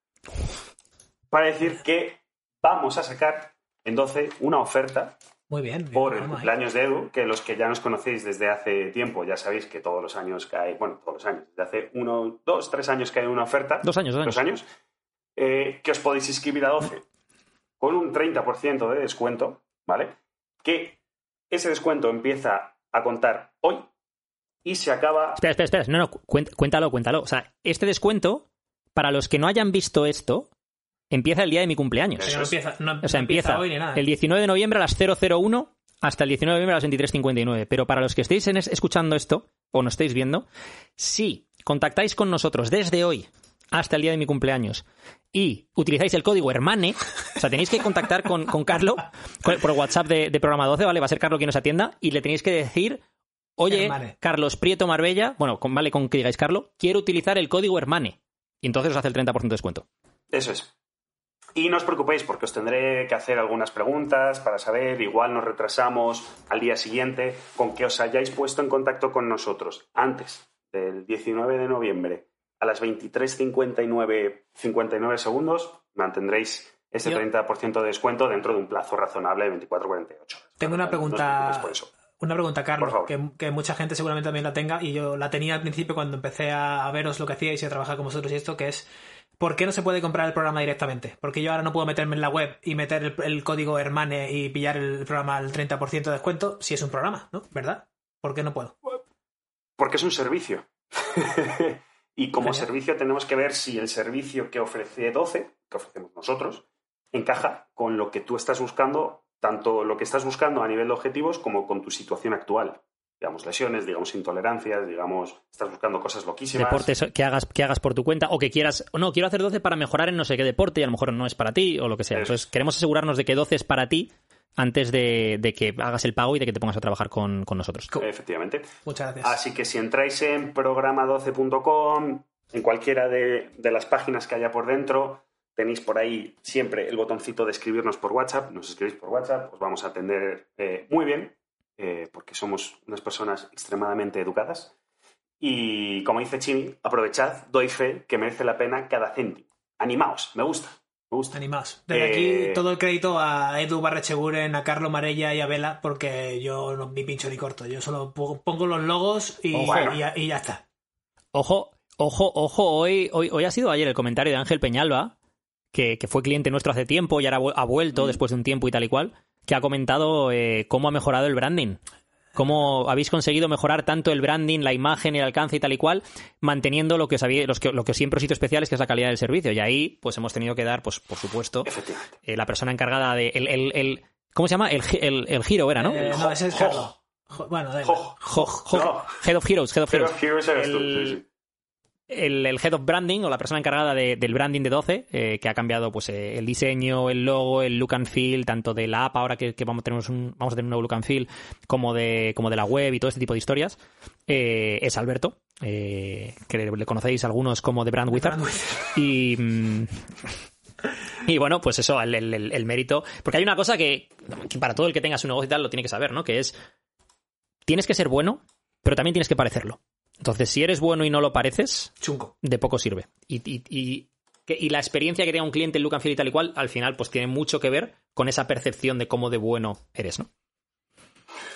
para decir que vamos a sacar en 12 una oferta Muy bien. bien, por el cumpleaños de Edu, que los que ya nos conocéis desde hace tiempo, ya sabéis que todos los años cae, bueno, todos los años, desde hace uno, dos, tres años cae una oferta. Dos años, dos Dos años. años. eh, que os podéis inscribir a 12 con un 30% de descuento, ¿vale? Que ese descuento empieza a contar hoy y se acaba... Espera, espera, espera. No, no, cuént- cuéntalo, cuéntalo. O sea, este descuento, para los que no hayan visto esto, empieza el día de mi cumpleaños. O sea, no empieza, no, O sea, no empieza hoy ni nada. el 19 de noviembre a las 001 hasta el 19 de noviembre a las 23.59. Pero para los que estéis en es- escuchando esto, o no estéis viendo, si contactáis con nosotros desde hoy hasta el día de mi cumpleaños y utilizáis el código HERMANE, o sea, tenéis que contactar con, con Carlo con- por WhatsApp de, de programa 12, ¿vale? Va a ser Carlo quien nos atienda y le tenéis que decir, oye, Hermane. Carlos Prieto Marbella, bueno, con- vale con que digáis Carlo, quiero utilizar el código HERMANE. Y entonces os hace el 30% de descuento. Eso es. Y no os preocupéis porque os tendré que hacer algunas preguntas para saber, igual nos retrasamos al día siguiente, con que os hayáis puesto en contacto con nosotros antes del 19 de noviembre a las 23.59 59 segundos, mantendréis ese Yo- 30% de descuento dentro de un plazo razonable de 24-48 horas. Tengo una pregunta. preocupéis por eso. Una pregunta, Carlos, que, que mucha gente seguramente también la tenga y yo la tenía al principio cuando empecé a, a veros lo que hacíais y a trabajar con vosotros y esto, que es ¿por qué no se puede comprar el programa directamente? Porque yo ahora no puedo meterme en la web y meter el, el código Hermane y pillar el programa al 30% de descuento si es un programa, ¿no? ¿Verdad? ¿Por qué no puedo? Porque es un servicio. [LAUGHS] y como Genial. servicio tenemos que ver si el servicio que ofrece 12, que ofrecemos nosotros, encaja con lo que tú estás buscando, tanto lo que estás buscando a nivel de objetivos como con tu situación actual. Digamos, lesiones, digamos, intolerancias, digamos, estás buscando cosas loquísimas. deportes que hagas, que hagas por tu cuenta o que quieras, o no, quiero hacer 12 para mejorar en no sé qué deporte y a lo mejor no es para ti o lo que sea. Eso. Entonces queremos asegurarnos de que 12 es para ti antes de, de que hagas el pago y de que te pongas a trabajar con, con nosotros. Efectivamente. Muchas gracias. Así que si entráis en programa12.com, en cualquiera de, de las páginas que haya por dentro, tenéis por ahí siempre el botoncito de escribirnos por WhatsApp. Nos escribís por WhatsApp, os vamos a atender eh, muy bien, eh, porque somos unas personas extremadamente educadas. Y como dice Chimi, aprovechad, doy fe que merece la pena cada céntimo. Animaos, me gusta, me gusta. Animaos. Desde Eh, aquí todo el crédito a Edu Barrecheguren, a Carlo Marella y a Vela, porque yo no ni pincho ni corto. Yo solo po- pongo los logos y, Oh, bueno. y ya, y ya está. Ojo, ojo, ojo, hoy, hoy, hoy ha sido ayer el comentario de Ángel Peñalba, que, que fue cliente nuestro hace tiempo y ahora ha vuelto después de un tiempo y tal y cual, que ha comentado eh, cómo ha mejorado el branding. Cómo habéis conseguido mejorar tanto el branding, la imagen, el alcance y tal y cual, manteniendo lo que, os había- los que, lo que siempre os hizo especiales, que es la calidad del servicio. Y ahí, pues hemos tenido que dar, pues, por supuesto, eh, la persona encargada de. El, el, el- ¿Cómo se llama? El, el, el giro era, ¿no? Eh, no, ese es Jo- Carlo. Jo- bueno, da igual. Jo- Jo- jo- No. Head of Heroes, Head of Heroes. Heroes eres tú, sí, sí. El, el head of branding o la persona encargada de- del branding de 12, eh, que ha cambiado pues eh, el diseño, el logo, el look and feel, tanto de la app ahora que, que vamos, a tener un, vamos a tener un nuevo look and feel, como de, como de la web y todo este tipo de historias, eh, es Alberto, que le, le conocéis algunos como The Brand Wizard. Brand Wizard. [LAUGHS] Y. mm, Y bueno, pues eso, el, el- el- el mérito. Porque hay una cosa que, que para todo el que tenga su negocio y tal lo tiene que saber, ¿no? Que es. Tienes que ser bueno, pero también tienes que parecerlo. Entonces, si eres bueno y no lo pareces, Chungo. de poco sirve. Y, y- y- y la experiencia que tenga un cliente en look and feel y tal y cual, al final, pues tiene mucho que ver con esa percepción de cómo de bueno eres, ¿no?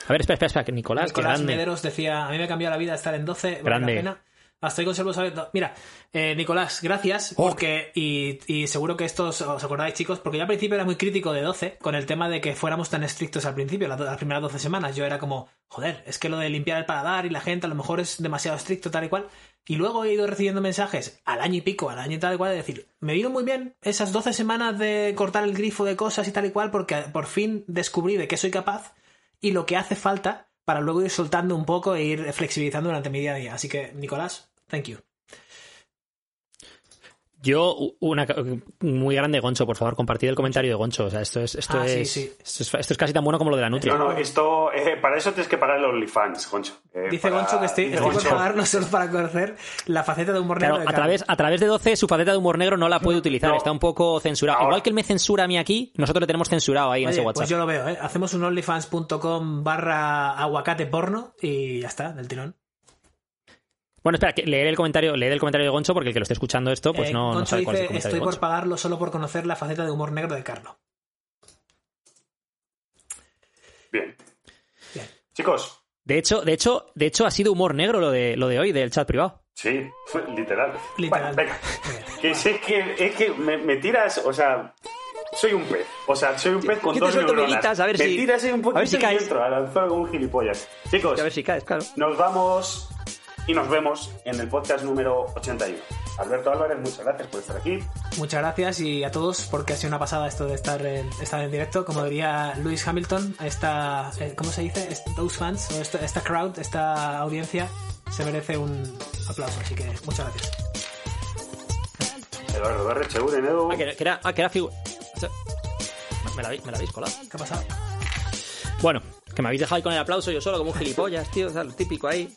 A ver, espera, espera, espera, que Nicolás, Nicolás. Mederos decía, a mí me ha cambiado la vida estar en 12, vale Grande. la pena. Hasta hoy conservo saber... Mira, eh, Nicolás, gracias, Oh. porque, y, y seguro que esto os, os acordáis, chicos, porque yo al principio era muy crítico de 12, con el tema de que fuéramos tan estrictos al principio, las, las primeras 12 semanas. Yo era como, joder, es que lo de limpiar el paladar y la gente a lo mejor es demasiado estricto, tal y cual. Y luego he ido recibiendo mensajes al año y pico, al año y tal y cual, de decir, me vino muy bien esas 12 semanas de cortar el grifo de cosas y tal y cual, porque por fin descubrí de qué soy capaz y lo que hace falta para luego ir soltando un poco e ir flexibilizando durante mi día a día. Así que, Nicolás, thank you. Yo, una ca- muy grande, Goncho, por favor, compartid el comentario de Goncho. O sea, esto es, esto Ah, es, sí. Esto, es, esto es casi tan bueno como lo de la Nutria. No, no, esto, eh, para eso tienes que pagar el OnlyFans, Goncho. Eh, Dice para- Goncho que estoy, estoy por Goncho, pagarlo solo para conocer la faceta de humor Claro, negro de a través, a través de 12 su faceta de humor negro no la puede utilizar, no. está un poco censurado. Ahora- Igual que él me censura a mí aquí, nosotros le tenemos censurado ahí en ese WhatsApp. pues yo lo veo, ¿eh? Hacemos un onlyfans.com barra aguacate porno y ya está, del tirón. Bueno, espera, que leer el comentario, leer el comentario de Goncho porque el que lo esté escuchando esto, pues Eh, no, no Goncho sabe cuál es el dice, comentario estoy de por pagarlo solo por conocer la faceta de humor negro de Carlos. Bien. Bien. Chicos, De hecho, de hecho, de hecho ha sido humor negro lo de, lo de hoy, del chat privado. sí, literal. Literal. Bueno, venga. Que es, es que, es que me, me tiras, o sea, soy un pez. O sea, soy un pez con Yo te dos suelto neuronas. a ver Me si- tiras ahí un poquito a ver si y caes. entro al anzuelo como un gilipollas. Chicos, A ver si caes, claro. nos vamos y nos vemos en el podcast número 81. Alberto Álvarez, muchas gracias por estar aquí. Muchas gracias y a todos porque ha sido una pasada esto de estar en, estar en directo. Como diría Lewis Hamilton, esta, eh, ¿cómo se dice? Those fans, o esta, esta crowd, esta audiencia, se merece un aplauso. Así que muchas gracias. Eduardo R. Cheguren, Edu. Ah, que, era, ah, que era figu- Me la, habéis- me la habéis colado. ¿Qué ha pasado? Bueno, que me habéis dejado ahí con el aplauso yo solo como un gilipollas, tío, o sea, lo típico ahí.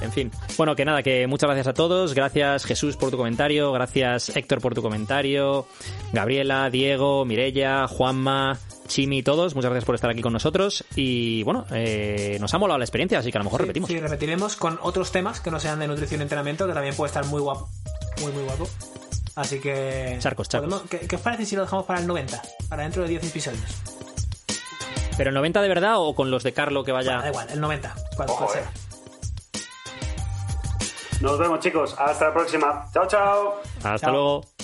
En fin. Bueno, que nada, que muchas gracias a todos. Gracias Jesús por tu comentario, gracias Héctor por tu comentario, Gabriela, Diego, Mirella, Juanma, Chimi, todos. Muchas gracias por estar aquí con nosotros. Y bueno, eh, nos ha molado la experiencia, así que a lo mejor repetimos. Sí, repetiremos con otros temas que no sean de nutrición y entrenamiento, que también puede estar muy guapo. Muy, muy guapo. Así que. Charcos, charcos. podemos- ¿qué, qué os parece si lo dejamos para el 90? Para dentro de 10 episodios. ¿Pero el 90 de verdad o con los de Carlo que vaya? Da igual, el 90. ¿Cuál, Ojo, cuál eh. será? Nos vemos, chicos. Hasta la próxima. Chao, chao. Hasta luego.